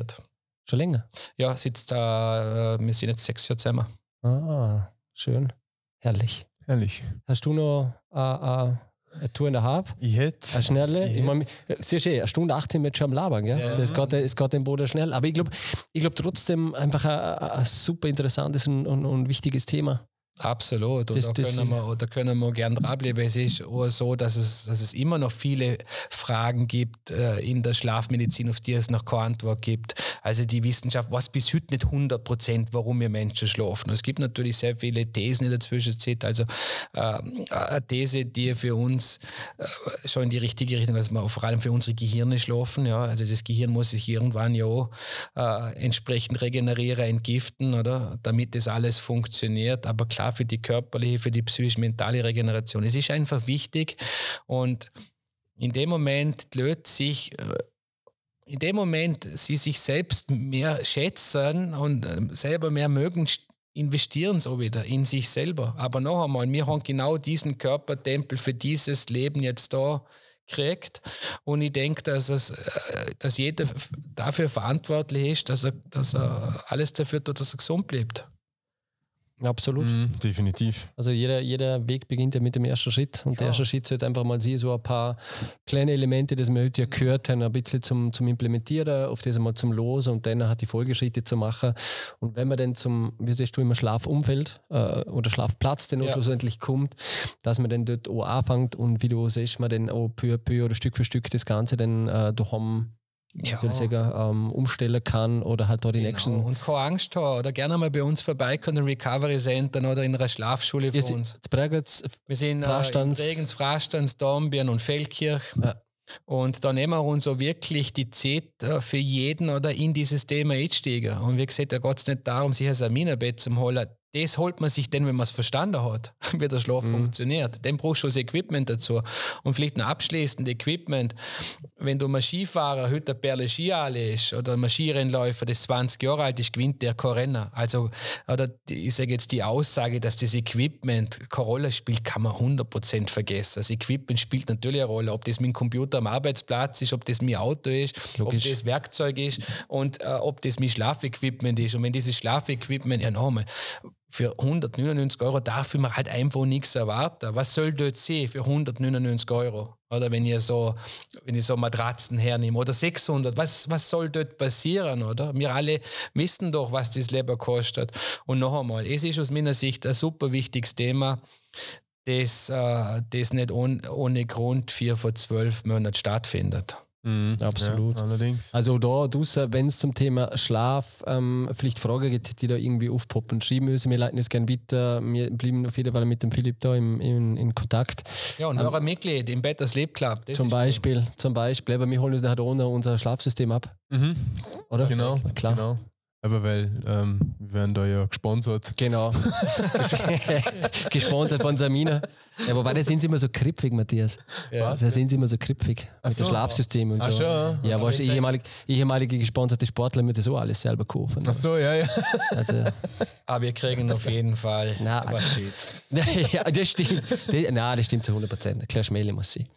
Schon länger? Ja, sitzt da, äh, wir sind jetzt sechs Jahre zusammen. Ah, schön. Herrlich. Herrlich. Hast du noch äh, äh, eine Tour in der? Ich hätte. Eine schnelle? Ich, ich mein, siehst du, eine Stunde 18 mit schon am Labern, gell? Ja. Das geht, es geht dem Boden schnell. Aber ich glaube ich glaub trotzdem einfach ein, ein super interessantes und, und, und wichtiges Thema. Absolut. Und das, da, können wir, da können wir gern dranbleiben. Es ist auch so, dass es, dass es immer noch viele Fragen gibt äh, in der Schlafmedizin, auf die es noch keine Antwort gibt. Also die Wissenschaft weiß bis heute nicht 100 Prozent, warum wir Menschen schlafen. Und es gibt natürlich sehr viele Thesen in der Zwischenzeit. Also äh, eine These, die für uns äh, schon in die richtige Richtung, dass wir vor allem für unsere Gehirne schlafen. Ja? Also das Gehirn muss sich irgendwann ja auch, äh, entsprechend regenerieren, entgiften, oder? damit das alles funktioniert. Aber klar, für die körperliche, für die psychisch-mentale Regeneration. Es ist einfach wichtig und in dem Moment löst sich äh, in dem Moment sie sich selbst mehr schätzen und ähm, selber mehr mögen, investieren so wieder in sich selber. Aber noch einmal, wir haben genau diesen Körpertempel für dieses Leben jetzt da kriegt. Und ich denke, dass, es, äh, dass jeder dafür verantwortlich ist, dass er, dass er alles dafür tut, dass er gesund bleibt. Absolut. Mhm, definitiv. Also jeder, jeder Weg beginnt ja mit dem ersten Schritt. Und ja. der erste Schritt sollte einfach mal sein, so ein paar kleine Elemente, die wir heute ja gehört haben, ein bisschen zum, zum Implementieren, auf das einmal zum Losen und dann hat die Folgeschritte zu machen. Und wenn man dann zum, wie siehst du, immer Schlafumfeld äh, oder Schlafplatz dann ja. schlussendlich kommt, dass man dann dort auch anfängt und wie du siehst, man dann auch peu à peu oder Stück für Stück das Ganze dann äh, daheim ja. sagen, ähm, umstellen kann oder halt da die genau. nächsten. Und keine Angst haben oder gerne mal bei uns vorbeikommen in Recovery Center oder in einer Schlafschule für ja, uns. Jetzt Wir sind Frastands. äh, in Regens, Frastands, Dornbirn und Feldkirch. Ja. Und da nehmen wir uns so wirklich die Zeit äh, für jeden oder in dieses Thema einsteigen. Und wie gesagt, da geht es nicht darum, sich ein Saminabett zu holen das holt man sich denn, wenn man es verstanden hat, wie der Schlaf mhm. funktioniert. Dann brauchst du das Equipment dazu. Und vielleicht ein abschließendes Equipment. Wenn du ein Skifahrer heute ein Perle Ski ist oder ein Skirennläufer, das 20 Jahre alt ist, gewinnt der Rennen. Also, oder ich sage jetzt die Aussage, dass das Equipment keine Rolle spielt, kann man 100% vergessen. Das Equipment spielt natürlich eine Rolle. Ob das mein Computer am Arbeitsplatz ist, ob das mein Auto ist, Logisch. ob das Werkzeug ist und äh, ob das mein Schlafequipment ist. Und wenn dieses Schlafequipment, ja nochmal, für 199 Euro darf ich mir halt einfach nichts erwarten. Was soll dort sehen für 199 Euro? Oder wenn ich so, wenn ich so Matratzen hernehme oder 600, was, was soll dort passieren, oder? Wir alle wissen doch, was das Leben kostet. Und noch einmal, es ist aus meiner Sicht ein super wichtiges Thema, das, äh, das nicht ohne, ohne Grund vier vor zwölf Monaten stattfindet. Mhm, Absolut. Ja, allerdings. Also da, wenn es zum Thema Schlaf ähm, vielleicht Fragen gibt, die da irgendwie aufpoppen, schreiben müssen. Wir leiten es gerne weiter. Wir bleiben auf jeden Fall mit dem Philipp da im, in, in Kontakt. Ja, und ähm, eure Mitglied im Better Sleep Club. zum Beispiel, cool. zum Beispiel. Aber wir holen uns nachher unser Schlafsystem ab. Mhm. Oder? Genau, klar. Genau. Aber weil ähm, wir werden da ja gesponsert. Genau. gesponsert von Samina. Ja, wobei, da sind sie immer so krippig, Matthias. Ja. Da sind sie immer so krippig Ach mit so. dem Schlafsystem und Ach so. Schon. Ja, weißt du, ehemalige, ehemalige gesponserte Sportler müssen das auch alles selber kaufen. Ach so, ja, ja. Also, aber wir kriegen auf jeden Fall nein, was steht's. ja, das stimmt. Das, nein, das stimmt zu 100 Prozent. Klar, Schmähle muss sein.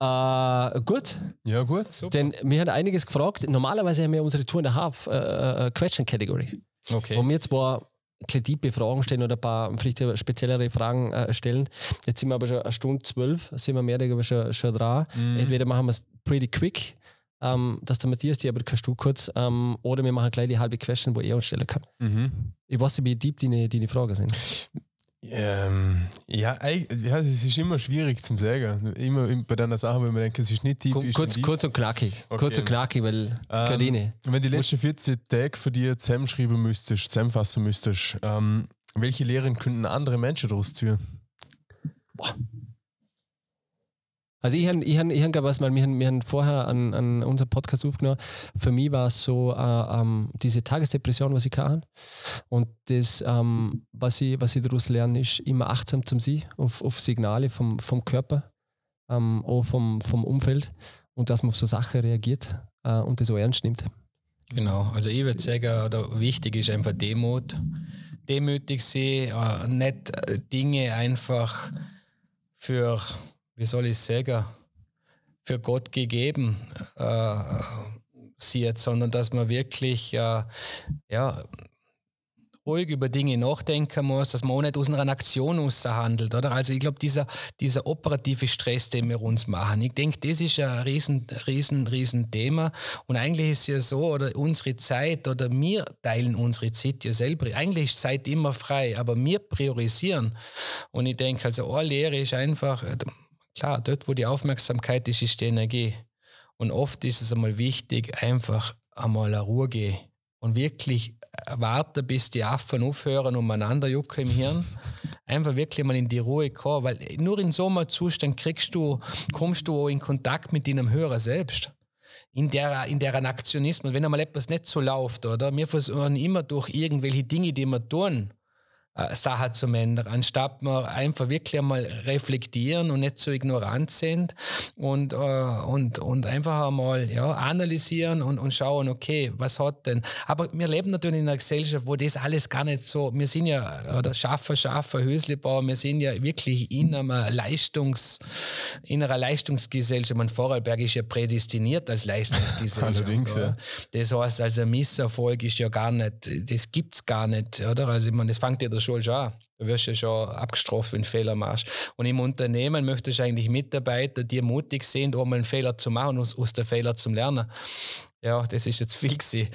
Äh, gut. Ja, gut. Super. Denn wir haben einiges gefragt. Normalerweise haben wir unsere Tour in der Half uh, Question Category. Okay. Wo wir zwar Fragen stellen oder ein paar vielleicht speziellere Fragen äh, stellen. Jetzt sind wir aber schon eine Stunde zwölf, sind wir mehr oder weniger schon, schon dran. Mhm. Entweder machen wir es pretty quick, ähm, dass der Matthias die aber kannst du kurz, ähm, oder wir machen gleich die halbe Question, wo er uns stellen kann. Mhm. Ich weiß nicht, wie deep deine, deine Fragen sind. Ähm, ja, ja, es ist immer schwierig zum sagen. Immer bei deiner Sache, wenn man denkt, es ist nicht tief. Kurz, kurz und knackig. Okay. Kurz und knackig, weil ähm, Wenn die letzten 14 Tage für dich zusammenschreiben müsstest, zusammenfassen müsstest, ähm, welche Lehren könnten andere Menschen daraus ziehen? Boah. Also ich habe ich hab, ich hab was, weil wir haben, vorher an, an unserem Podcast aufgenommen. Für mich war es so äh, ähm, diese Tagesdepression, was ich hatte. Und das, ähm, was, ich, was ich daraus lerne, ist immer achtsam zu sein auf, auf Signale vom, vom Körper, ähm, auch vom, vom Umfeld und dass man auf so Sachen reagiert äh, und das auch ernst nimmt. Genau, also ich würde sagen, wichtig ist einfach Demut. Demütig sein, äh, nicht äh, Dinge einfach für wie soll ich sagen, für Gott gegeben äh, sieht, sondern dass man wirklich äh, ja, ruhig über Dinge nachdenken muss, dass man auch nicht aus einer Aktion handelt, oder? Also ich glaube, dieser, dieser operative Stress, den wir uns machen, ich denke, das ist ein riesen, riesen, riesen Thema. Und eigentlich ist es ja so, oder unsere Zeit, oder wir teilen unsere Zeit ja selber, eigentlich ist Zeit immer frei, aber wir priorisieren. Und ich denke, also eine Lehre ist einfach, Klar, dort, wo die Aufmerksamkeit ist, ist die Energie. Und oft ist es einmal wichtig, einfach einmal eine Ruhe gehen und wirklich warten, bis die Affen aufhören umeinander jucken im Hirn. Einfach wirklich mal in die Ruhe kommen, weil nur in so einem Zustand kriegst du, kommst du auch in Kontakt mit deinem Hörer selbst. In der, in deren Aktionismus, wenn einmal etwas nicht so läuft, oder? Wir versuchen immer durch irgendwelche Dinge, die wir tun, äh, Sachen zu ändern, anstatt wir einfach wirklich einmal reflektieren und nicht so ignorant sind und, äh, und, und einfach einmal ja, analysieren und, und schauen, okay, was hat denn. Aber wir leben natürlich in einer Gesellschaft, wo das alles gar nicht so, wir sind ja, oder Schaffer, Schaffer, Höslebauer, wir sind ja wirklich in einer Leistungs, in einer Leistungsgesellschaft. Man Vorarlberg ist ja prädestiniert als Leistungsgesellschaft. Allerdings, ja. Das heißt, also Misserfolg ist ja gar nicht, das gibt es gar nicht, oder? Also ich meine, das fängt ja der Schule schon. Du wirst ja schon abgestraft, wenn du Fehler machst. Und im Unternehmen möchtest du eigentlich Mitarbeiter, die mutig sind, um einen Fehler zu machen, aus, aus den Fehlern zu lernen. Ja, das ist jetzt viel gewesen.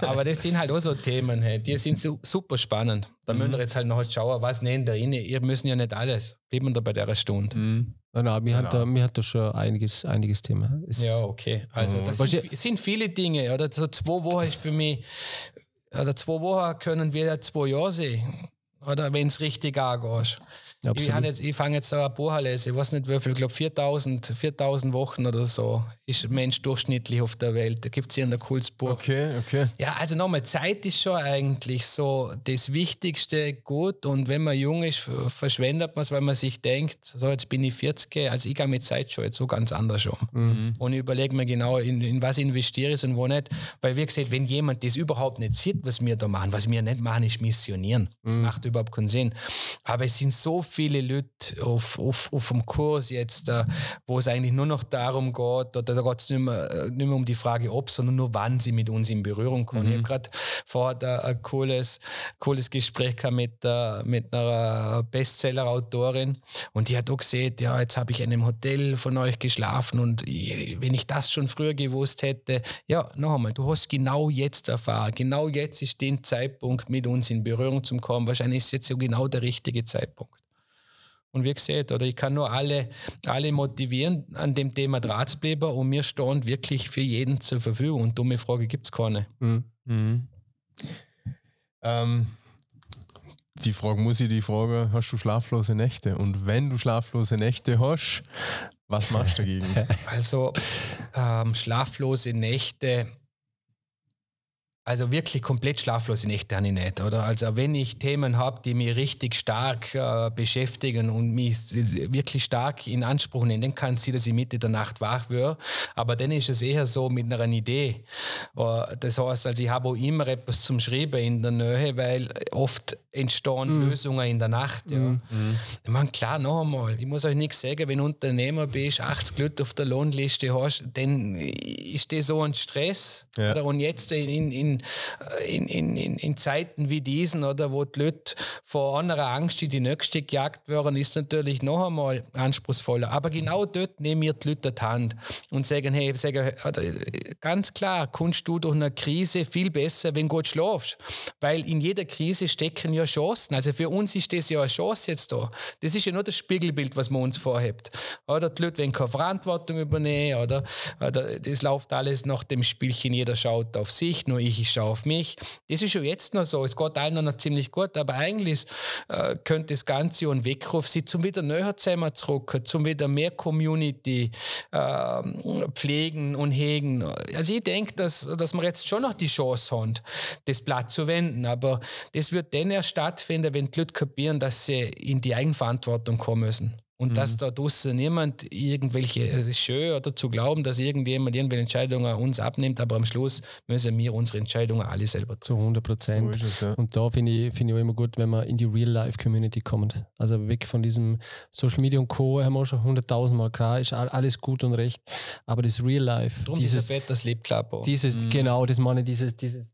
Aber das sind halt auch so Themen, hey. die sind su super spannend. Da mhm. müssen wir jetzt halt noch schauen, was nehmen da rein. Ihr müssen ja nicht alles. Bleiben wir da bei der Stunde. Mhm. Nein, nein, mir, genau. hat da, mir hat da schon einiges, einiges Thema. Es ja, okay. Also, das sind, sind, viele Dinge. Oder so zwei Wochen ist für mich also zwei Wochen können wir zwei Jahre sehen. Oder wenn es richtig angeht. Absolut. Ich, ich fange jetzt ein Buch lesen, ich weiß nicht wie viel, ich glaube 4000, 4000 Wochen oder so ist ein Mensch durchschnittlich auf der Welt. Da gibt es hier ein cooles Buch. Okay, okay. Ja, also nochmal, Zeit ist schon eigentlich so das Wichtigste gut und wenn man jung ist, verschwendet man es, weil man sich denkt, so jetzt bin ich 40, also ich gehe mit Zeit schon jetzt so ganz anders um. Mhm. Und ich überlege mir genau, in, in was investiere ich und wo nicht. Weil wie gesagt, wenn jemand das überhaupt nicht sieht, was wir da machen, was wir nicht machen, ist missionieren. Das mhm. macht überhaupt keinen Sinn. Aber es sind so viele Leute auf, auf, auf dem Kurs jetzt, äh, wo es eigentlich nur noch darum geht, oder da geht es nicht, mehr, äh, nicht mehr um die Frage ob, sondern nur wann sie mit uns in Berührung kommen. Mhm. Ich habe gerade vorher ein cooles, cooles Gespräch gehabt mit, äh, mit einer Bestseller-Autorin und die hat auch gesehen, ja, jetzt habe ich in einem Hotel von euch geschlafen und ich, wenn ich das schon früher gewusst hätte, ja, noch einmal, du hast genau jetzt erfahren, genau jetzt ist der Zeitpunkt, mit uns in Berührung zu kommen. Wahrscheinlich ist jetzt so genau der richtige Zeitpunkt. Und wie gesagt, oder ich kann nur alle, alle motivieren, an dem Thema dran zu bleiben und mir stehen wirklich für jeden zur Verfügung. Und dumme Frage gibt es keine. Mhm. Mhm. Ähm, die Frage muss ich die Frage, hast du schlaflose Nächte? Und wenn du schlaflose Nächte hast, was machst du dagegen? Also ähm, schlaflose Nächte also wirklich komplett schlaflose Nächte habe ich nicht, oder? Also wenn ich Themen habe, die mich richtig stark äh, beschäftigen und mich wirklich stark in Anspruch nehmen, dann kann es sein, dass ich Mitte der Nacht wach werde. Aber dann ist es eher so mit einer Idee. Uh, das heißt, also ich habe auch immer etwas zum Schreiben in der Nähe, weil oft entstehen mm. Lösungen in der Nacht. Ja. Mm. Ich meine, klar, noch einmal, ich muss euch nichts sagen, wenn du Unternehmer bist, 80 Leute auf der Lohnliste hast, dann ist das so ein Stress. Ja. Und jetzt in, in in, in, in, in Zeiten wie diesen, oder wo die Leute vor anderer Angst die die nächste gejagt werden, ist natürlich noch einmal anspruchsvoller. Aber genau dort nehmen wir die Leute die Hand und sagen, hey, sagen, ganz klar, kannst du durch eine Krise viel besser, wenn du gut schlafst. Weil in jeder Krise stecken ja Chancen. Also für uns ist das ja eine Chance jetzt da. Das ist ja nur das Spiegelbild, was man uns vorhebt. Oder die Leute wollen keine Verantwortung übernehmen, oder das läuft alles nach dem Spielchen, jeder schaut auf sich, nur ich, ich schaue auf mich. Das ist schon jetzt noch so. Es geht allen noch ziemlich gut, aber eigentlich äh, könnte das Ganze ein Weckruf sein, zum wieder näher zusammen zurück, zum wieder mehr Community äh, pflegen und hegen. Also ich denke, dass, dass wir jetzt schon noch die Chance haben, das Blatt zu wenden, aber das wird dann erst stattfinden, wenn die Leute kapieren, dass sie in die Eigenverantwortung kommen müssen. Und mhm. dass da draußen niemand irgendwelche, es ist schön oder zu glauben, dass irgendjemand irgendwelche Entscheidungen uns abnimmt, aber am Schluss müssen wir unsere Entscheidungen alle selber tun. Zu 100 Prozent. So ja. Und da finde ich, find ich auch immer gut, wenn man in die Real-Life-Community kommt. Also weg von diesem Social Media und Co. haben wir schon 100.000 Mal gehabt, ist alles gut und recht. Aber das Real-Life. Darum dieses Bett, das lebt klar. Dieses, mhm. genau, das meine ich, dieses, dieses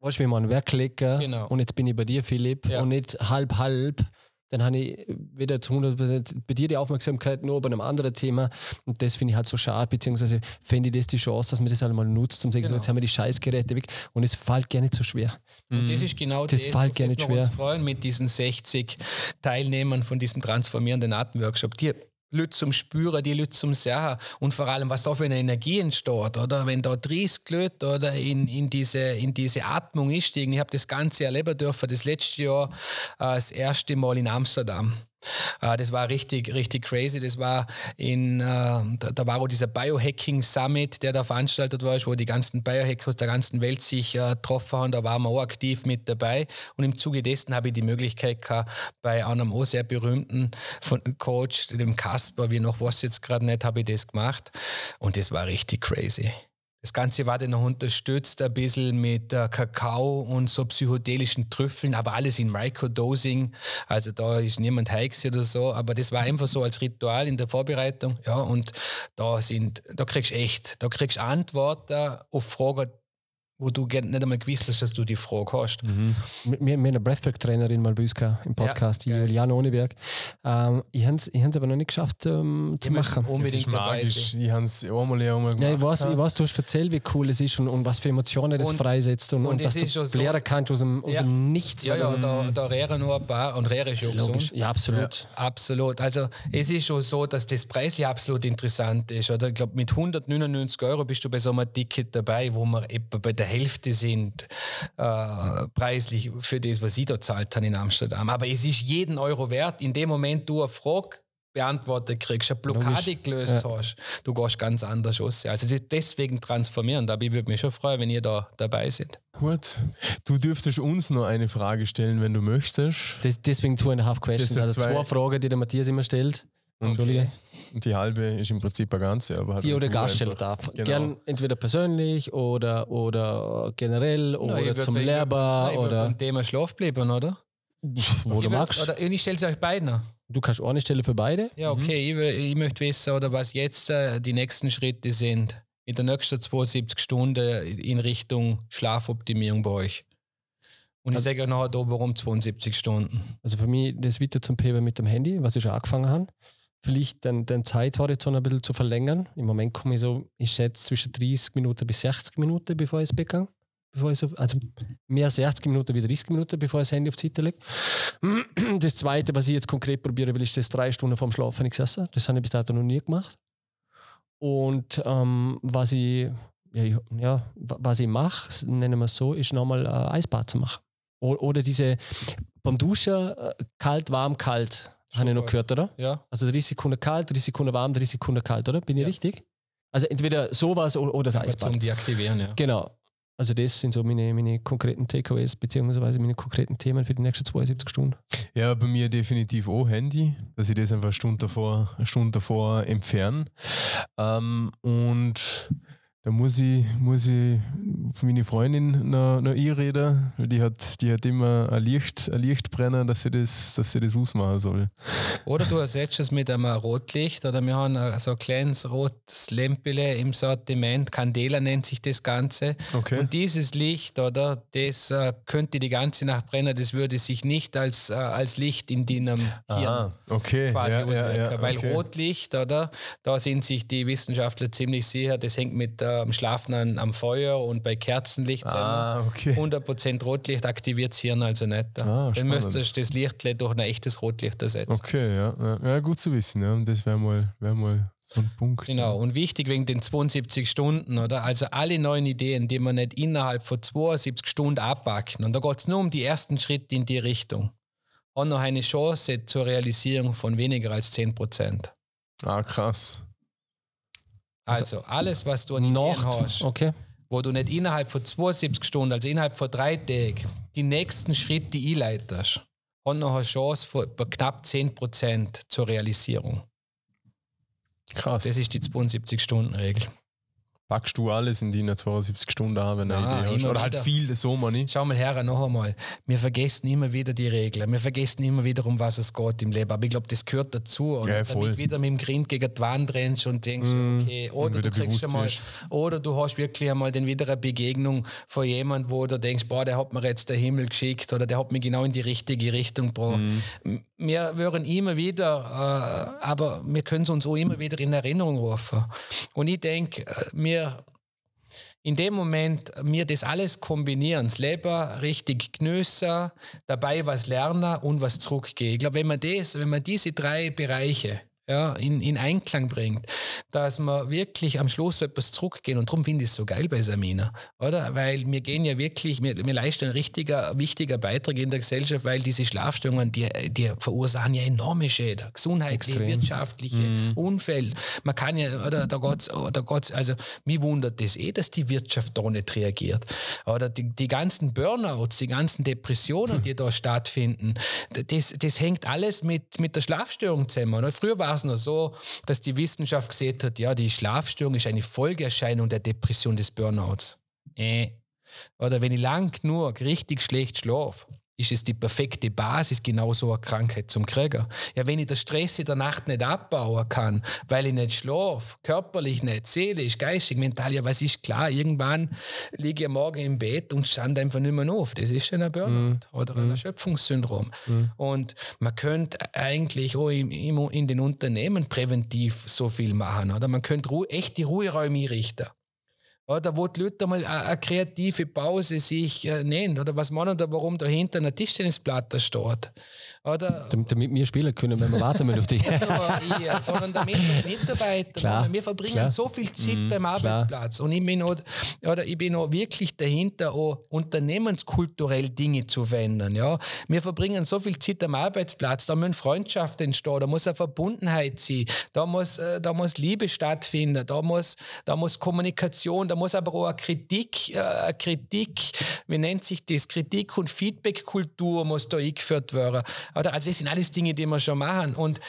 Weißt du, wie man Werkklicker genau. und jetzt bin ich bei dir, Philipp, ja. und nicht halb, halb, dann habe ich wieder zu 100% bei dir die Aufmerksamkeit nur bei einem anderen Thema und das finde ich halt so schade, beziehungsweise fände ich das die Chance, dass man das halt mal nutzt, um zu sagen, genau. jetzt haben wir die Scheißgeräte weg und es fällt gar nicht so schwer. Und das ist genau das, das fällt gar nicht schwer. wir uns freuen mit diesen 60 Teilnehmern von diesem transformierenden Atemworkshop. Die Leute zum Spüren, die Leute zum Sehen und vor allem, was da für eine Energie entsteht, oder? Wenn da 30 Leute oder in, in, diese, in diese Atmung einsteigen. Ich habe das Ganze erleben dürfen, das letzte Jahr äh, das erste Mal in Amsterdam. Uh, das war richtig, richtig crazy. Das war in, uh, da, war auch dieser Biohacking Summit, der da veranstaltet war, wo die ganzen Biohacker aus der ganzen Welt sich uh, getroffen haben. Da waren wir auch aktiv mit dabei. Und im Zuge dessen habe ich die Möglichkeit gehabt, bei einem auch sehr berühmten Coach, dem Kasper, wie noch was jetzt gerade nicht, habe ich das gemacht. Und das war richtig crazy. Das Ganze war dann noch unterstützt ein bisschen mit äh, Kakao und so psychedelischen Trüffeln, aber alles in Microdosing. Also da ist niemand heiß oder so, aber das war einfach so als Ritual in der Vorbereitung. Ja, und da sind, da kriegst echt, da kriegst Antworten auf Fragen, wo du nicht einmal gewusst hast, dass du die Frage hast. Mhm. Wir, wir haben eine Breathwork-Trainerin mal bei uns im Podcast, ja, die Juliane Ohneberg. Ähm, ich habe es aber noch nicht geschafft ähm, zu machen. Unbedingt das ist magisch. Ich habe es einmal, einmal gemacht. Ja, ich, weiß, ich weiß, du hast erzählt, wie cool es ist und, und was für Emotionen das und, freisetzt und, und, und dass du so, lernen kannst aus dem, aus ja. dem Nichts. Ja, ja, da, da rehren nur ein paar und Rehre ist auch gesund. Ja, absolut. Ja, absolut. Also es ist schon so, dass das preislich absolut interessant ist. Oder ich glaube, mit 199 Euro bist du bei so einem Ticket dabei, wo man etwa bei der Hälfte sind äh, preislich für das, was ich da zahlt habe in Amsterdam. Aber es ist jeden Euro wert. In dem Moment du eine Frage beantwortet kriegst, eine Blockade Logisch. gelöst ja. hast, du gehst ganz anders aus. Also es ist deswegen transformierend, aber ich würde mich schon freuen, wenn ihr da dabei seid. Gut. Du dürftest uns noch eine Frage stellen, wenn du möchtest. Das, deswegen two and a half questions. Also zwei, zwei Fragen, die der Matthias immer stellt. Und die halbe ist im Prinzip eine ganze. Aber halt die oder Gaststeller darf. Genau. Gern entweder persönlich oder, oder generell oder Na, zum Lehrbar. oder beim Thema Schlaf bleiben, oder? Wo ich du magst. Oder ich stelle es euch beiden. Du kannst auch eine Stelle für beide? Ja, okay. Mhm. Ich, ich, möchte wissen, oder was jetzt äh, die nächsten Schritte sind in der nächsten 72 Stunden in Richtung Schlafoptimierung bei euch. Und also, ich sage euch nachher da, warum 72 Stunden. Also für mich das wieder zum Peben mit dem Handy, was ich schon angefangen habe vielleicht den, den Zeithorizont ein bisschen zu verlängern. Im Moment komme ich so, ich schätze zwischen 30 Minuten bis 60 Minuten, bevor ich ins Bett. Bevor ich so, also mehr als 60 Minuten wie 30 Minuten, bevor ich das Handy auf die Seite lege. Das Zweite, was ich jetzt konkret probieren will, ist das drei Stunden vorm Schlafen gesessen. Das habe ich bis dato noch nie gemacht. Und ähm, was ich ja, ja, was ich mache, nennen wir es so, ist nochmal äh, Eisbad zu machen. Oder diese beim Duschen äh, kalt, warm, kalt habe ich noch gehört, oder? Ja. Also 30 Sekunden kalt, 30 Sekunden warm, 30 Sekunden kalt, oder? Bin ich ja. richtig? Also entweder sowas oder, oder das Eisbad. Zum Deaktivieren, ja. Genau. Also das sind so meine, meine konkreten Takeaways beziehungsweise meine konkreten Themen für die nächsten 72 Stunden. Ja, bei mir definitiv auch Handy, dass ich das einfach eine Stunde davor, eine Stunde davor entferne. Ähm, und da muss ich, muss ich für meine Freundin noch, noch einreden, weil die hat, die hat immer ein Licht, ein Lichtbrenner, dass sie das, dass sie das ausmachen soll. Oder du ersetzt es mit einem Rotlicht oder wir haben so ein kleines rotes Lämpele im Sortiment, Candela nennt sich das Ganze. Okay. Und dieses Licht, oder, das äh, könnte die ganze Nacht brennen, das würde sich nicht als, äh, als Licht in deinem Hirn okay. quasi ja, auswirken. Ja, ja, weil okay. Rotlicht, oder, da sind sich die Wissenschaftler ziemlich sicher, das hängt mit äh, am Schlafen an, am Feuer und bei Kerzenlicht ah, okay. 100% Rotlicht aktiviert das Hirn also nicht. Ah, Dann müsstest du das Licht durch ein echtes Rotlicht ersetzen. Okay, ja, ja, ja gut zu wissen. Ja. Das wäre mal, wär mal so ein Punkt. Genau, und wichtig wegen den 72 Stunden, oder? Also alle neuen Ideen, die man nicht innerhalb von 72 Stunden abpacken. Und da geht es nur um die ersten Schritte in die Richtung. Und noch eine Chance zur Realisierung von weniger als 10%. Ah, krass. Also, also alles, was du an Nacht, hast, okay. wo du nicht innerhalb von 72 Stunden, also innerhalb von drei Tagen, die nächsten Schritte einleitest, hat noch eine Chance von knapp 10% zur Realisierung. Krass. Das ist die 72-Stunden-Regel packst du alles in deinen 72 Stunden an, wenn du eine Idee hast. Oder halt viel so, Money. Schau mal her, noch einmal. Wir vergessen immer wieder die Regeln. Wir vergessen immer wieder, um was es geht im Leben. Aber ich glaube, das gehört dazu. Und ja, voll. damit wieder mit dem Grind gegen die Wand rennst und denkst, mm, okay, oder du kriegst einmal, oder du hast wirklich einmal dann wieder eine Begegnung von jemandem, wo du denkst, boah, der hat mir jetzt der Himmel geschickt oder der hat mich genau in die richtige Richtung gebracht. Mm. Wir hören immer wieder, äh, aber wir können es uns auch immer wieder in Erinnerung rufen. Und ich denke, wir wir in dem Moment mir das alles kombinieren, das Leben richtig genießen, dabei was lernen und was zurückgehen. Ich glaube, wenn man das, wenn man diese drei Bereiche ja, in, in Einklang bringt, dass wir wirklich am Schluss so etwas zurückgehen. Und darum finde ich es so geil bei Samina, oder? Weil wir gehen ja wirklich, wir, wir leisten ein richtiger, wichtiger Beitrag in der Gesellschaft, weil diese Schlafstörungen, die, die verursachen ja enorme Schäden, gesundheitliche, Extrem. wirtschaftliche, mhm. Unfälle. Man kann ja, oder da geht's, da geht's, also mich wundert das eh, dass die Wirtschaft da nicht reagiert. Oder die, die ganzen Burnouts, die ganzen Depressionen, die da stattfinden, das, das hängt alles mit, mit der Schlafstörung zusammen. Oder? Früher war es noch so, dass die Wissenschaft gesehen hat, ja, die Schlafstörung ist eine Folgeerscheinung der Depression des Burnouts. Äh. Oder wenn ich lang nur richtig schlecht schlafe, ist es die perfekte Basis, genau so eine Krankheit zum kriegen. Ja, wenn ich den Stress in der Nacht nicht abbauen kann, weil ich nicht schlafe, körperlich nicht, seelisch, geistig, mental, ja, was ist klar, irgendwann liege ich morgen im Bett und stand einfach nicht mehr auf. Das ist schon ein Burnout mm. oder ein mm. Erschöpfungssyndrom. Mm. Und man könnte eigentlich auch im, im, in den Unternehmen präventiv so viel machen. Oder man könnte echt die Ruheräume einrichten. Oder wo die Leute mal eine, kreative Pause sich äh, nehmen. Oder was meinen da, warum da hinten ein Tischtennisplatte steht. Oder, damit, damit wir spielen können, wenn wir warten auf dich. ja, sondern damit Mitarbeiter. Klar, wir verbringen klar. so viel Zeit mhm, beim Arbeitsplatz. Klar. Und ich bin, auch, oder ich bin auch wirklich dahinter, auch unternehmenskulturell Dinge zu verändern. Ja? Wir verbringen so viel Zeit am Arbeitsplatz, da müssen Freundschaften entstehen, da muss eine Verbundenheit sein, da muss, äh, da muss Liebe stattfinden, da muss, da muss Kommunikation, da muss aber auch eine Kritik, äh, eine Kritik, wie nennt sich das, Kritik- und Feedback-Kultur muss da eingeführt werden. Also das sind alles Dinge, die wir schon machen. Und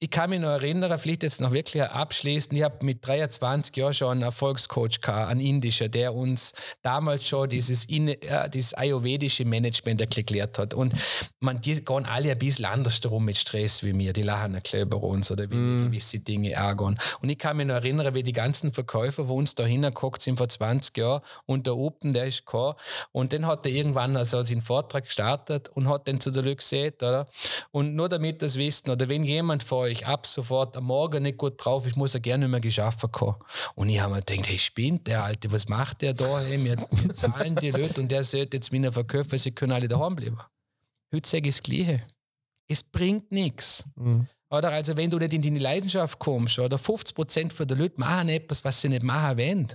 ich kann mich noch erinnern, vielleicht jetzt noch wirklich abschließend, ich habe mit 23 Jahren schon einen Erfolgscoach gehabt, einen indischer, der uns damals schon dieses, äh, dieses ayurvedische Management erklärt hat. Und man, die gehen alle ein bisschen anders darum mit Stress wie mir, die lachen ein über uns oder wie mm. gewisse Dinge ärgern. Und ich kann mich noch erinnern, wie die ganzen Verkäufer, wo uns da hingeguckt sind vor 20 Jahren und der Open, der ist gekommen und dann hat er irgendwann also seinen Vortrag gestartet und hat dann zu der Lücke gesehen, oder? Und nur damit das wissen, oder wenn jemand vor euch ich ab sofort am Morgen nicht gut drauf, ich muss ja gerne nicht mehr geschaffen kommen. Und ich habe mir gedacht, hey, spinnt der Alte, was macht der da? Hey, wir zahlen die Leute und der sagt jetzt meine Verkäufer, sie können alle daheim bleiben. Heute sage ich das Gleiche. Es bringt nichts. Mhm. Oder also, wenn du nicht in deine Leidenschaft kommst, oder 50% der Leute machen etwas, was sie nicht machen wollen.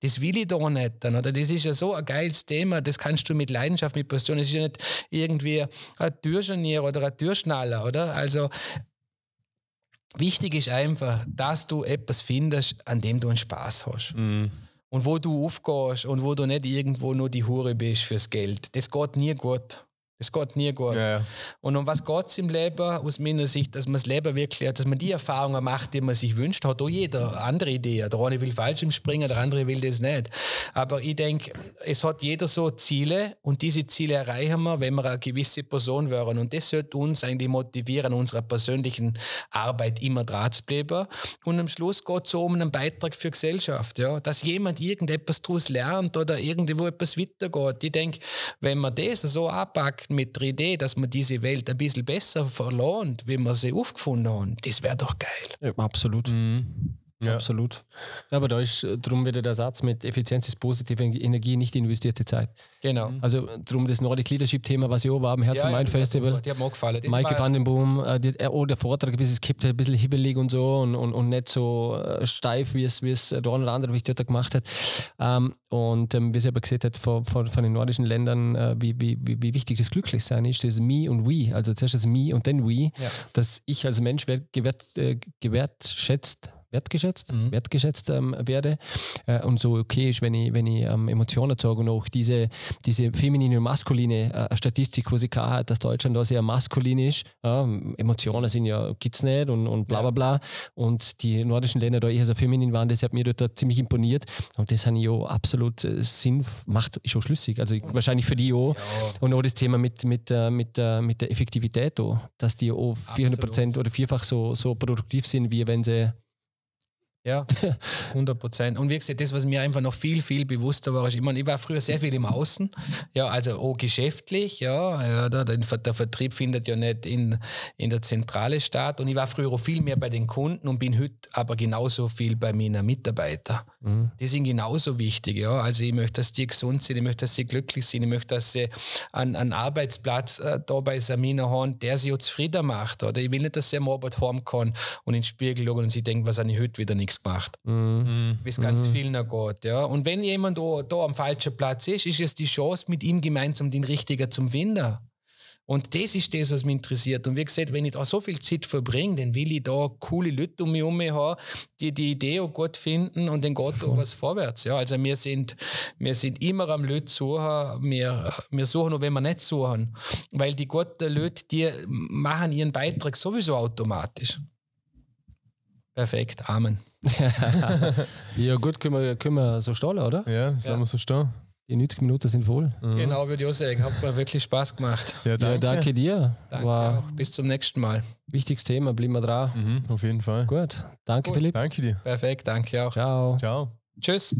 Das will ich doch nicht. Dann, oder? Das ist ja so ein geiles Thema, das kannst du mit Leidenschaft, mit Passion, das ist ja nicht irgendwie ein Türscharnier oder ein Türschnaller, oder? Also Wichtig ist einfach, dass du etwas findest, an dem du einen Spaß hast. Mhm. und wo du aufgehst und wo du nicht irgendwo nur die Hure bist fürs Geld. Das geht nie gut. Es geht nie gut. Ja, ja. Und um was geht es im Leben? Aus meiner Sicht, dass man das Leben wirklich, dass man die Erfahrungen macht, die man sich wünscht, hat auch jeder andere Idee. Der eine will falsch im Springen, der andere will das nicht. Aber ich denke, es hat jeder so Ziele und diese Ziele erreichen wir, wenn wir eine gewisse Person wären. Und das sollte uns eigentlich motivieren, unserer persönlichen Arbeit immer dran zu bleiben. Und am Schluss geht es so um einen Beitrag für die Gesellschaft. Ja? Dass jemand irgendetwas daraus lernt oder irgendwo etwas weitergeht. Ich denke, wenn man das so anpackt, mit der Idee, dass man diese Welt ein bisschen besser verlohnt, wie wir sie aufgefunden haben, das wäre doch geil. Ja, absolut. Mhm. Ja. Absolut. aber da ist drum wieder der Satz mit Effizienz ist positive Energie, nicht investierte Zeit. Genau. Also drum das Nordic Leadership Thema, was ich auch war am Herzen ja, Main Festival. Die haben auch gefallen. Das Maike van den Boom, äh, die, oh, der Vortrag, wie es kippt, ein bisschen hibbelig und so und, und, und nicht so äh, steif, wie es, wie es der eine oder andere, wie ich dort gemacht hat. Ähm, und ähm, wie sie aber gesehen hat von, von, von den nordischen Ländern, äh, wie, wie, wie, wie wichtig das Glücklichsein ist, das Me und We. Also zuerst das Me und dann We, ja. dass ich als Mensch gewert, äh, gewertschätzt wertgeschätzt, mhm. wertgeschätzt ähm, werde äh, und so okay ist, wenn ich, wenn ich ähm, Emotionen zeige und auch diese, diese feminine und maskuline äh, Statistik, wo sie hat, dass Deutschland da sehr maskulin ist. Ja, Emotionen sind ja, gibt es nicht und, und bla bla bla. Und die nordischen Länder da eher so feminin waren, das hat mir dort ziemlich imponiert. Und das habe ich auch absolut äh, Sinn, macht ist auch schlüssig. Also wahrscheinlich für die auch. Ja. Und auch das Thema mit, mit, äh, mit, äh, mit der Effektivität auch, dass die auch 400 Prozent oder vierfach so, so produktiv sind, wie wenn sie ja, 100 Prozent. Und wie gesagt, das, was mir einfach noch viel, viel bewusster war, ist, ich, meine, ich war früher sehr viel im Außen, ja, also auch geschäftlich, ja, ja der, der Vertrieb findet ja nicht in, in der Zentrale statt und ich war früher auch viel mehr bei den Kunden und bin heute aber genauso viel bei meinen Mitarbeitern. Mhm. Die sind genauso wichtig, ja, also ich möchte, dass die gesund sind, ich möchte, dass sie glücklich sind, ich möchte, dass sie einen, einen Arbeitsplatz äh, da bei Samina haben, der sie auch zufrieden macht, oder ich will nicht, dass sie am Arbeit haben kann und in den Spiegel schauen und sie denken, was habe ich heute wieder nichts gemacht. Mhm. Wie es ganz mhm. vielen geht. Ja. Und wenn jemand da, da am falschen Platz ist, ist es die Chance, mit ihm gemeinsam den Richtigen zum Finden. Und das ist das, was mich interessiert. Und wie gesagt, wenn ich da so viel Zeit verbringe, dann will ich da coole Leute um mich herum haben, die die Idee auch gut finden und dann geht da was vorwärts. Ja, also wir sind, wir sind immer am Leute suchen, wir, wir suchen auch, wenn wir nicht suchen. Weil die guten Leute, die machen ihren Beitrag sowieso automatisch. Perfekt, Amen. ja, gut, können wir, können wir so stehen, oder? Ja, sollen ja. wir so stehen. Die 90 Minuten sind voll. Mhm. Genau, würde ich auch sagen. Hat mir wirklich Spaß gemacht. Ja, danke, ja, danke dir. Danke War auch. Bis zum nächsten Mal. Wichtiges Thema, bleiben wir dran. Mhm, auf jeden Fall. Gut. Danke, cool. Philipp. Danke dir. Perfekt, danke auch. Ciao. Ciao. Tschüss.